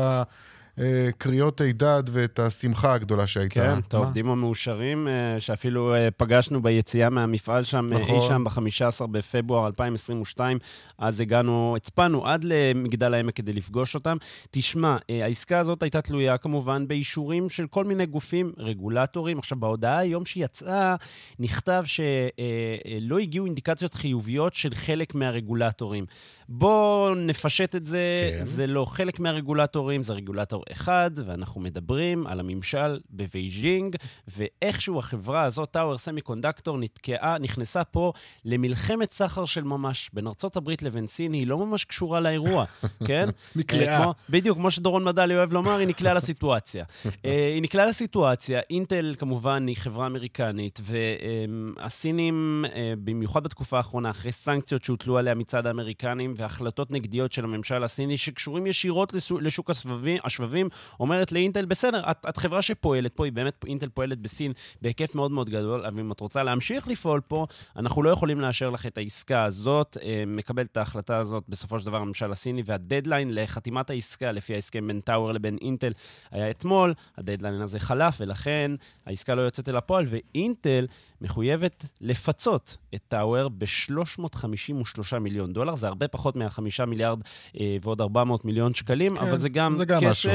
A: הקריאות הידד ואת השמחה הגדולה שהייתה.
H: כן, את העובדים המאושרים, שאפילו פגשנו ביציאה מהמפעל שם, נכון. אי שם ב-15 בפברואר 2022. אז הגענו, הצפנו עד למגדל העמק כדי לפגוש אותם. תשמע, העסקה הזאת הייתה תלויה כמובן באישורים של כל מיני גופים, רגולטורים. עכשיו, בהודעה היום שיצאה, נכתב שלא הגיעו אינדיקציות חיוביות של חלק מהרגולטורים. בואו נפשט את זה, כן. זה לא חלק מהרגולטורים, זה רגולטור אחד, ואנחנו מדברים על הממשל בבייג'ינג, ואיכשהו החברה הזאת, טאוור סמי קונדקטור, נתקעה, נכנסה פה למלחמת סחר של ממש. בין ארצות הברית לבין סין, היא לא ממש קשורה לאירוע, כן?
A: נקלעה.
H: כמו, בדיוק, כמו שדורון מדלי אוהב לומר, היא נקלעה לסיטואציה. אה, היא נקלעה לסיטואציה, אינטל כמובן היא חברה אמריקנית, והסינים, אה, במיוחד בתקופה האחרונה, אחרי סנקציות שהוטלו עליה מצד האמריקנים, והחלטות נגדיות של הממשל הסיני שקשורים ישירות לשוק השבבים, השבבים, אומרת לאינטל, בסדר, את, את חברה שפועלת פה, היא באמת, אינטל פועלת בסין בהיקף מאוד מאוד גדול, אבל אם את רוצה להמשיך לפעול פה, אנחנו לא יכולים לאשר לך את העסקה הזאת. אה, מקבל את ההחלטה הזאת בסופו של דבר הממשל הסיני, והדדליין לחתימת העסקה לפי ההסכם בין טאוור לבין אינטל היה אתמול, הדדליין הזה חלף, ולכן העסקה לא יוצאת אל הפועל, ואינטל מחויבת לפצות את טאוור ב-353 מיליון דולר. זה הרבה פחות מה-5 מיליארד אה, ועוד 400 מיליון שקלים, כן, אבל זה גם, זה גם כסף, משהו,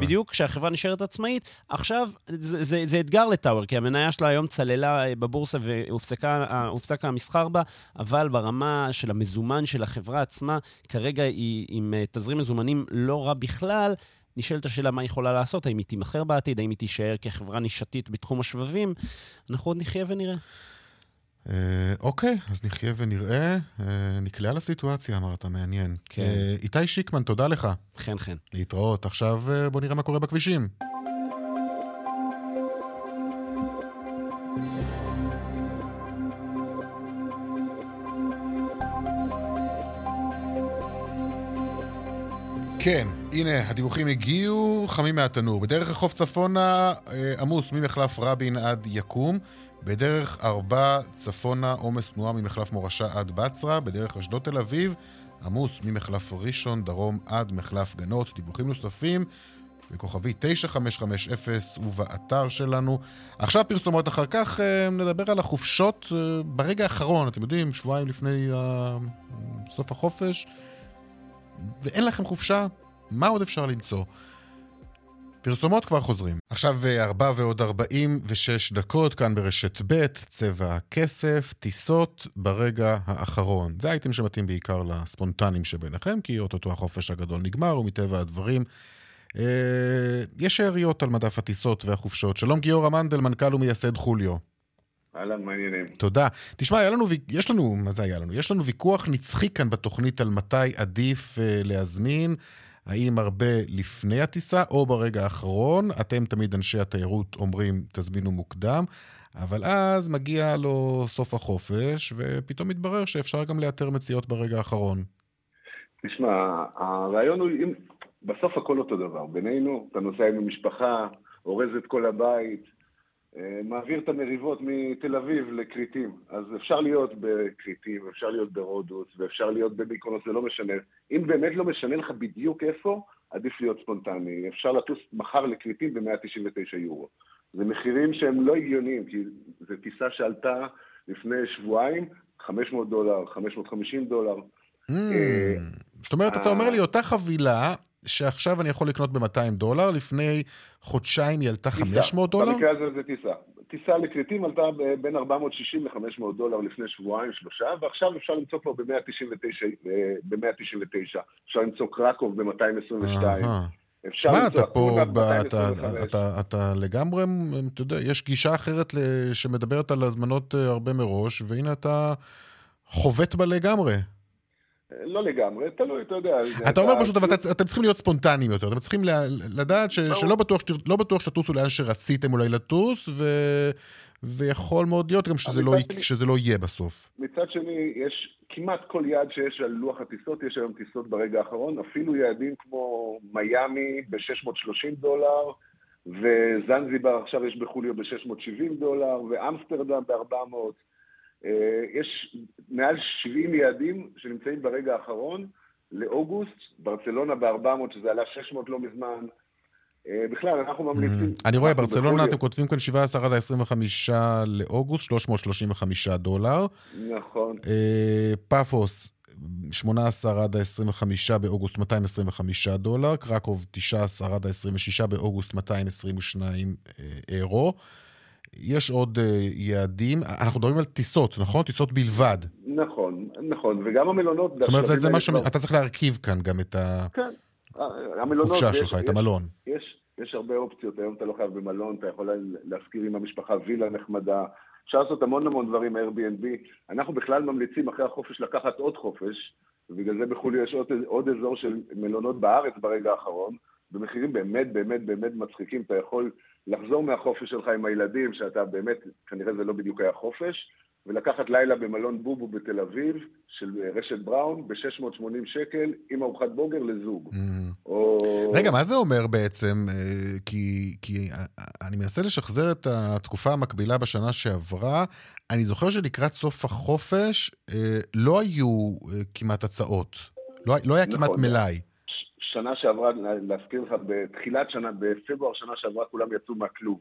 H: בדיוק כשהחברה נשארת עצמאית. עכשיו, זה, זה, זה אתגר לטאוור, כי המניה שלה היום צללה אה, בבורסה והופסק המסחר בה, אבל ברמה של המזומן של החברה עצמה, כרגע היא עם אה, תזרים מזומנים לא רע בכלל. נשאלת השאלה מה היא יכולה לעשות, האם היא תימכר בעתיד, האם היא תישאר כחברה נישתית בתחום השבבים, אנחנו עוד נחיה ונראה.
A: אה, אוקיי, אז נחיה ונראה. אה, נקלעה לסיטואציה, אמרת, מעניין. כן. אה, איתי שיקמן, תודה לך.
H: חן חן.
A: להתראות. עכשיו בוא נראה מה קורה בכבישים. כן, הנה, הדיווחים הגיעו חמים מהתנור. בדרך החוף צפונה עמוס ממחלף רבין עד יקום. בדרך ארבע צפונה עומס תנועה ממחלף מורשה עד בצרה, בדרך אשדוד תל אביב עמוס ממחלף ראשון דרום עד מחלף גנות. דיווחים נוספים בכוכבי 9550 ובאתר שלנו. עכשיו פרסומות, אחר כך אה, נדבר על החופשות אה, ברגע האחרון, אתם יודעים, שבועיים לפני אה, סוף החופש, ואין לכם חופשה, מה עוד אפשר למצוא? פרסומות כבר חוזרים. עכשיו ארבע ועוד ארבעים ושש דקות, כאן ברשת ב', צבע הכסף, טיסות ברגע האחרון. זה אייטם שמתאים בעיקר לספונטנים שביניכם, כי אוטוטו החופש הגדול נגמר, ומטבע הדברים אה, יש שאריות על מדף הטיסות והחופשות. שלום גיורא מנדל, מנכ"ל ומייסד חוליו.
I: אהלן, מעניינים.
A: תודה. תשמע, היה לנו, יש לנו, מה זה היה לנו? יש לנו ויכוח נצחי כאן בתוכנית על מתי עדיף אה, להזמין. האם הרבה לפני הטיסה או ברגע האחרון? אתם תמיד, אנשי התיירות, אומרים, תזמינו מוקדם, אבל אז מגיע לו סוף החופש, ופתאום מתברר שאפשר גם לאתר מציאות ברגע האחרון.
I: תשמע, הרעיון הוא, אם, בסוף הכל אותו דבר. בינינו, אתה נוסע עם המשפחה, אורז את כל הבית, מעביר את המריבות מתל אביב לכריתים. אז אפשר להיות בכריתים, אפשר להיות ברודוס, ואפשר להיות במיקרונוס, זה לא משנה. אם באמת לא משנה לך בדיוק איפה, עדיף להיות ספונטני. אפשר לטוס מחר לכריתים ב-199 יורו. זה מחירים שהם לא הגיוניים, כי זו טיסה שעלתה לפני שבועיים, 500 דולר, 550 דולר. Mm,
A: זאת אומרת, אתה אומר לי, אותה חבילה שעכשיו אני יכול לקנות ב-200 דולר, לפני חודשיים היא עלתה 500 דולר?
I: במקרה הזה זה טיסה. טיסה לכריתים עלתה בין 460 ל-500 דולר לפני שבועיים, שלושה, ועכשיו אפשר למצוא כבר ב-199, ב-199. אפשר למצוא קרקוב ב-222.
A: שמע, אתה פה, אתה, אתה, אתה, אתה לגמרי, אתה יודע, יש גישה אחרת שמדברת על הזמנות אה, הרבה מראש, והנה אתה חובט בה לגמרי.
I: לא לגמרי, תלוי, אתה יודע.
A: אתה אומר פשוט, אבל אתם צריכים להיות ספונטניים יותר, אתם צריכים לדעת שלא בטוח לא שתטוסו לאן שרציתם אולי לטוס, ויכול מאוד להיות גם שזה לא, לא יהיה בסוף.
I: מצד שני, יש כמעט כל יעד שיש על לוח הטיסות, יש היום טיסות ברגע האחרון, אפילו יעדים כמו מיאמי ב-630 דולר, וזנזיבר עכשיו יש בחוליו ב-670 דולר, ואמסטרדם ב-400. אה, יש מעל 70 יעדים שנמצאים ברגע האחרון לאוגוסט, ברצלונה ב-400 שזה עלה 600 לא מזמן, בכלל, אנחנו ממליצים...
A: אני רואה, ברצלונה אתם כותבים כאן 17 עד ה-25 לאוגוסט, 335 דולר.
I: נכון.
A: פאפוס, 18 עד ה-25 באוגוסט 225 דולר, קרקוב 19 עד ה-26 באוגוסט 222 אירו. יש עוד יעדים, אנחנו מדברים על טיסות, נכון? טיסות בלבד.
I: נכון, נכון, וגם המלונות...
A: זאת אומרת, זה מה שאתה צריך להרכיב כאן גם את החופשה שלך, את המלון.
I: יש, יש הרבה אופציות, היום אתה לא חייב במלון, אתה יכול להשכיר עם המשפחה וילה נחמדה, אפשר לעשות המון המון דברים Airbnb. אנחנו בכלל ממליצים אחרי החופש לקחת עוד חופש, ובגלל זה בחו"ל יש עוד, עוד אזור של מלונות בארץ ברגע האחרון, במחירים באמת באמת באמת מצחיקים. אתה יכול לחזור מהחופש שלך עם הילדים, שאתה באמת, כנראה זה לא בדיוק היה חופש, ולקחת לילה במלון בובו בתל אביב, של רשת בראון, ב-680 שקל, עם ארוחת בוגר לזוג. Mm.
A: או... רגע, מה זה אומר בעצם? כי, כי אני מנסה לשחזר את התקופה המקבילה בשנה שעברה. אני זוכר שלקראת סוף החופש לא היו כמעט הצעות. לא, לא היה נכון. כמעט מלאי.
I: שנה שעברה, להזכיר לך, בתחילת שנה, בפברואר שנה שעברה, כולם יצאו מהכלוב.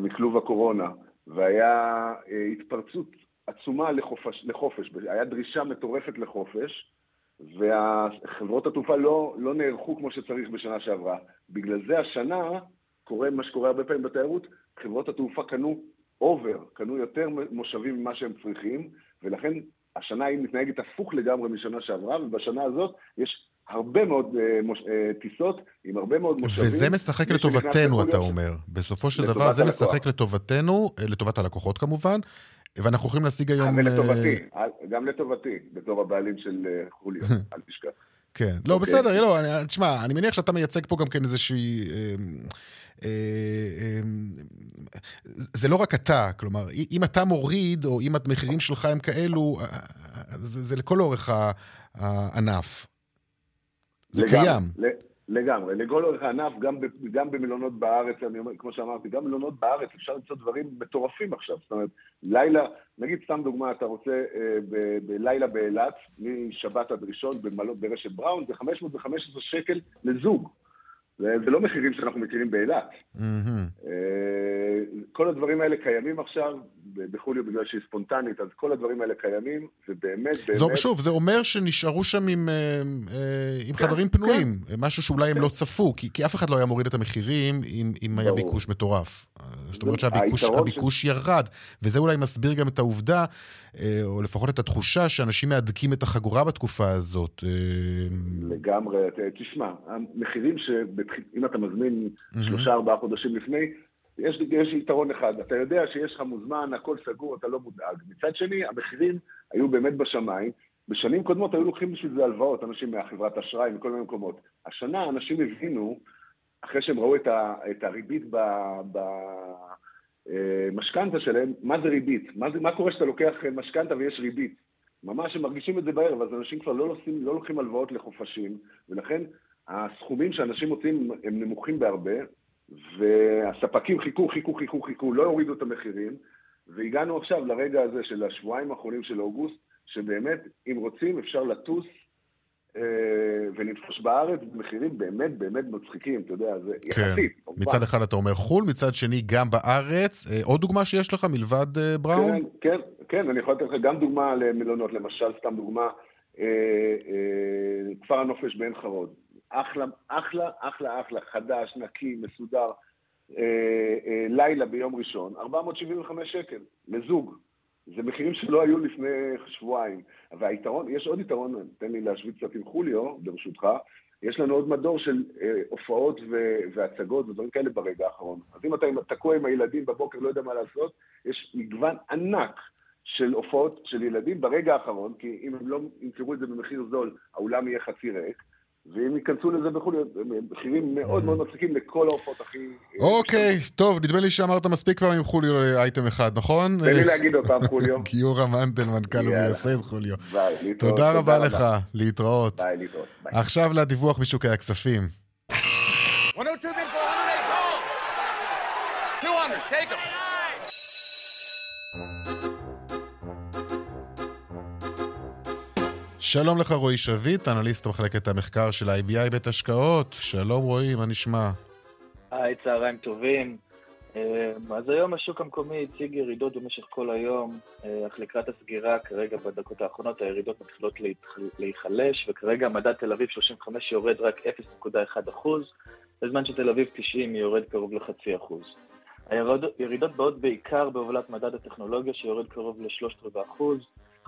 I: מכלוב הקורונה. והיה אה, התפרצות עצומה לחופש, לחופש, היה דרישה מטורפת לחופש, וחברות התעופה לא, לא נערכו כמו שצריך בשנה שעברה. בגלל זה השנה קורה מה שקורה הרבה פעמים בתיירות, חברות התעופה קנו אובר, קנו יותר מושבים ממה שהם צריכים, ולכן השנה היא מתנהגת הפוך לגמרי משנה שעברה, ובשנה הזאת יש הרבה מאוד מוש, uh, טיסות עם הרבה מאוד מושבים.
A: וזה משחק לטובתנו, אתה אומר. בסופו של דבר זה. משחק לטובתנו, אה, לטובת הלקוחות כמובן, ואנחנו יכולים להשיג היום...
I: גם לטובתי, גם לטובתי, בתור הבעלים של חוליו, אל תשכח.
A: כן, לא, okay. אוקיי. בסדר, לא, תשמע, אני מניח שאתה מייצג פה גם כן איזושהי... זה לא רק אתה, כלומר, אם אתה מוריד, או אם המחירים שלך הם כאלו, זה, זה לכל אורך הענף. זה לגמרי, קיים.
I: לגמרי, לכל אורך הענף, גם, גם במלונות בארץ, אני אומר, כמו שאמרתי, גם במלונות בארץ אפשר למצוא דברים מטורפים עכשיו. זאת אומרת, לילה, נגיד סתם דוגמה, אתה רוצה אה, ב, בלילה באילת, משבת עד ראשון ברשת בראון, זה 515 שקל לזוג. זה לא מחירים שאנחנו מכירים באילת. Mm-hmm. כל הדברים האלה קיימים עכשיו, בחוליו בגלל שהיא ספונטנית, אז כל הדברים האלה קיימים, ובאמת, באמת...
A: זו, שוב, זה אומר שנשארו שם עם, אה, אה, עם כן, חדרים פנויים, כן. משהו שאולי כן. הם לא צפו, כי, כי אף אחד לא היה מוריד את המחירים אם, אם היה ביקוש מטורף. זאת אומרת שהביקוש ש... ירד, וזה אולי מסביר גם את העובדה, או לפחות את התחושה, שאנשים מהדקים את החגורה בתקופה הזאת.
I: לגמרי, תשמע, המחירים שאם אתה מזמין שלושה, ארבעה חודשים לפני, יש, יש יתרון אחד, אתה יודע שיש לך מוזמן, הכל סגור, אתה לא מודאג. מצד שני, המחירים היו באמת בשמיים. בשנים קודמות היו לוקחים בשביל זה הלוואות, אנשים מהחברת אשראי, מכל מיני מקומות. השנה אנשים הבינו, אחרי שהם ראו את, ה, את הריבית במשכנתה אה, שלהם, מה זה ריבית? מה, זה, מה קורה כשאתה לוקח משכנתה ויש ריבית? ממש הם מרגישים את זה בערב, אז אנשים כבר לא, לוקחים, לא לוקחים הלוואות לחופשים, ולכן הסכומים שאנשים מוצאים הם נמוכים בהרבה, והספקים חיכו, חיכו, חיכו, חיכו, לא הורידו את המחירים, והגענו עכשיו לרגע הזה של השבועיים האחרונים של אוגוסט, שבאמת, אם רוצים, אפשר לטוס אה, ולנפוש בארץ במחירים באמת באמת מצחיקים, אתה יודע, זה כן. יחסית.
A: מצד אחד אתה אומר חו"ל, מצד שני גם בארץ. אה, עוד דוגמה שיש לך מלבד אה, בראון?
I: כן, כן, כן, אני יכול לתת לך גם דוגמה למלונות, למשל, סתם דוגמה, אה, אה, כפר הנופש בעין חרוד. אחלה, אחלה, אחלה, אחלה, חדש, נקי, מסודר. אה, אה, לילה ביום ראשון, 475 שקל לזוג. זה מחירים שלא היו לפני שבועיים. והיתרון, יש עוד יתרון, תן לי להשוויץ קצת עם חוליו, ברשותך, יש לנו עוד מדור של אה, הופעות ו- והצגות ודברים כאלה ברגע האחרון. אז אם אתה תקוע עם הילדים בבוקר, לא יודע מה לעשות, יש מגוון ענק של הופעות של ילדים ברגע האחרון, כי אם הם לא ימכרו את זה במחיר זול, האולם יהיה חצי ריק. ואם ייכנסו לזה בחו"ל, מחירים מאוד מאוד מצחיקים לכל העופות הכי...
A: אה, אוקיי, טוב, נדמה לי שאמרת מספיק פעמים חוליו אה, אייטם אחד, נכון?
I: תן לי אה, להגיד אותם, חוליו.
A: גיורא מנדל, מנכ"ל ומייסד חוליו. תודה רבה לך, להתראות. עכשיו לדיווח משוקי הכספים. 102 שלום לך רועי שביט, אנליסט במחלקת המחקר של ה-IBI בית השקעות. שלום רועי, מה נשמע?
D: היי, צהריים טובים. אה, אז היום השוק המקומי הציג ירידות במשך כל היום, אה, אך לקראת הסגירה, כרגע בדקות האחרונות הירידות מתחילות להיחלש, וכרגע מדד תל אביב 35 יורד רק 0.1%, בזמן שתל אביב 90 יורד קרוב לחצי אחוז. הירידות באות בעיקר בהובלת מדד הטכנולוגיה שיורד קרוב לשלושת רבעי אחוז.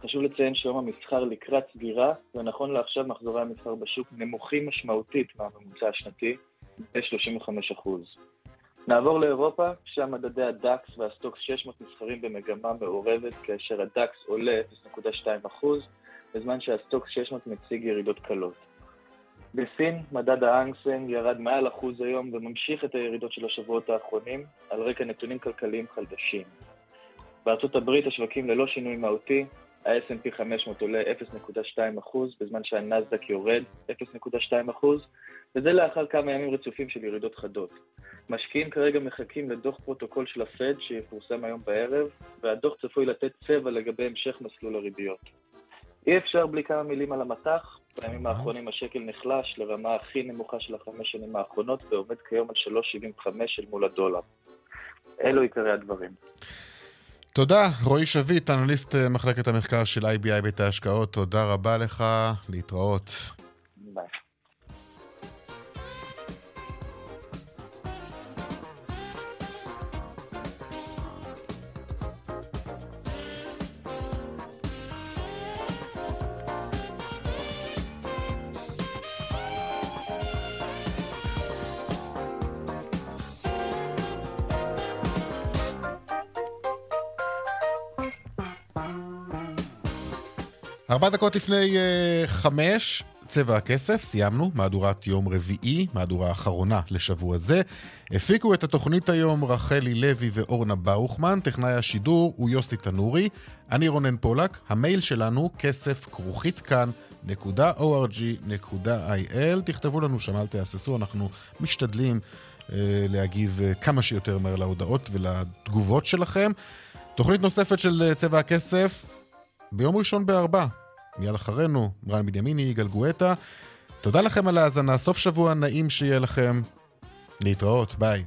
D: חשוב לציין שיום המסחר לקראת סגירה, ונכון לעכשיו מחזורי המסחר בשוק נמוכים משמעותית מהממוצע השנתי, ב-35%. נעבור לאירופה, שם מדדי הדקס והסטוקס 600 נסחרים במגמה מעורבת, כאשר הדקס עולה 0.2%, בזמן שהסטוקס 600 מציג ירידות קלות. בסין, מדד ההאנג סנג ירד מעל אחוז היום וממשיך את הירידות של השבועות האחרונים על רקע נתונים כלכליים חדשים. בארצות הברית השווקים ללא שינוי מהותי, ה-S&P 500 עולה 0.2% בזמן שהנסדק יורד 0.2% וזה לאחר כמה ימים רצופים של ירידות חדות. משקיעים כרגע מחכים לדוח פרוטוקול של הפד שיפורסם היום בערב והדוח צפוי לתת צבע לגבי המשך מסלול הריביות. אי אפשר בלי כמה מילים על המט"ח, בימים האחרונים השקל נחלש לרמה הכי נמוכה של החמש שנים האחרונות ועומד כיום על 3.75 אל מול הדולר. אלו עיקרי הדברים.
A: תודה, רועי שביט, אנליסט אה, מחלקת המחקר של IBI בית ההשקעות, תודה רבה לך, להתראות. ארבע דקות לפני uh, חמש, צבע הכסף, סיימנו, מהדורת יום רביעי, מהדורה האחרונה לשבוע זה. הפיקו את התוכנית היום רחלי לוי ואורנה באוכמן, טכנאי השידור הוא יוסי תנורי, אני רונן פולק, המייל שלנו כסף כרוכית כאן. .org.il, תכתבו לנו שם, אל תהססו, אנחנו משתדלים uh, להגיב uh, כמה שיותר מהר להודעות ולתגובות שלכם. תוכנית נוספת של צבע הכסף ביום ראשון בארבע, מיד אחרינו, רן בנימיני, יגאל גואטה. תודה לכם על ההאזנה, סוף שבוע נעים שיהיה לכם. להתראות, ביי.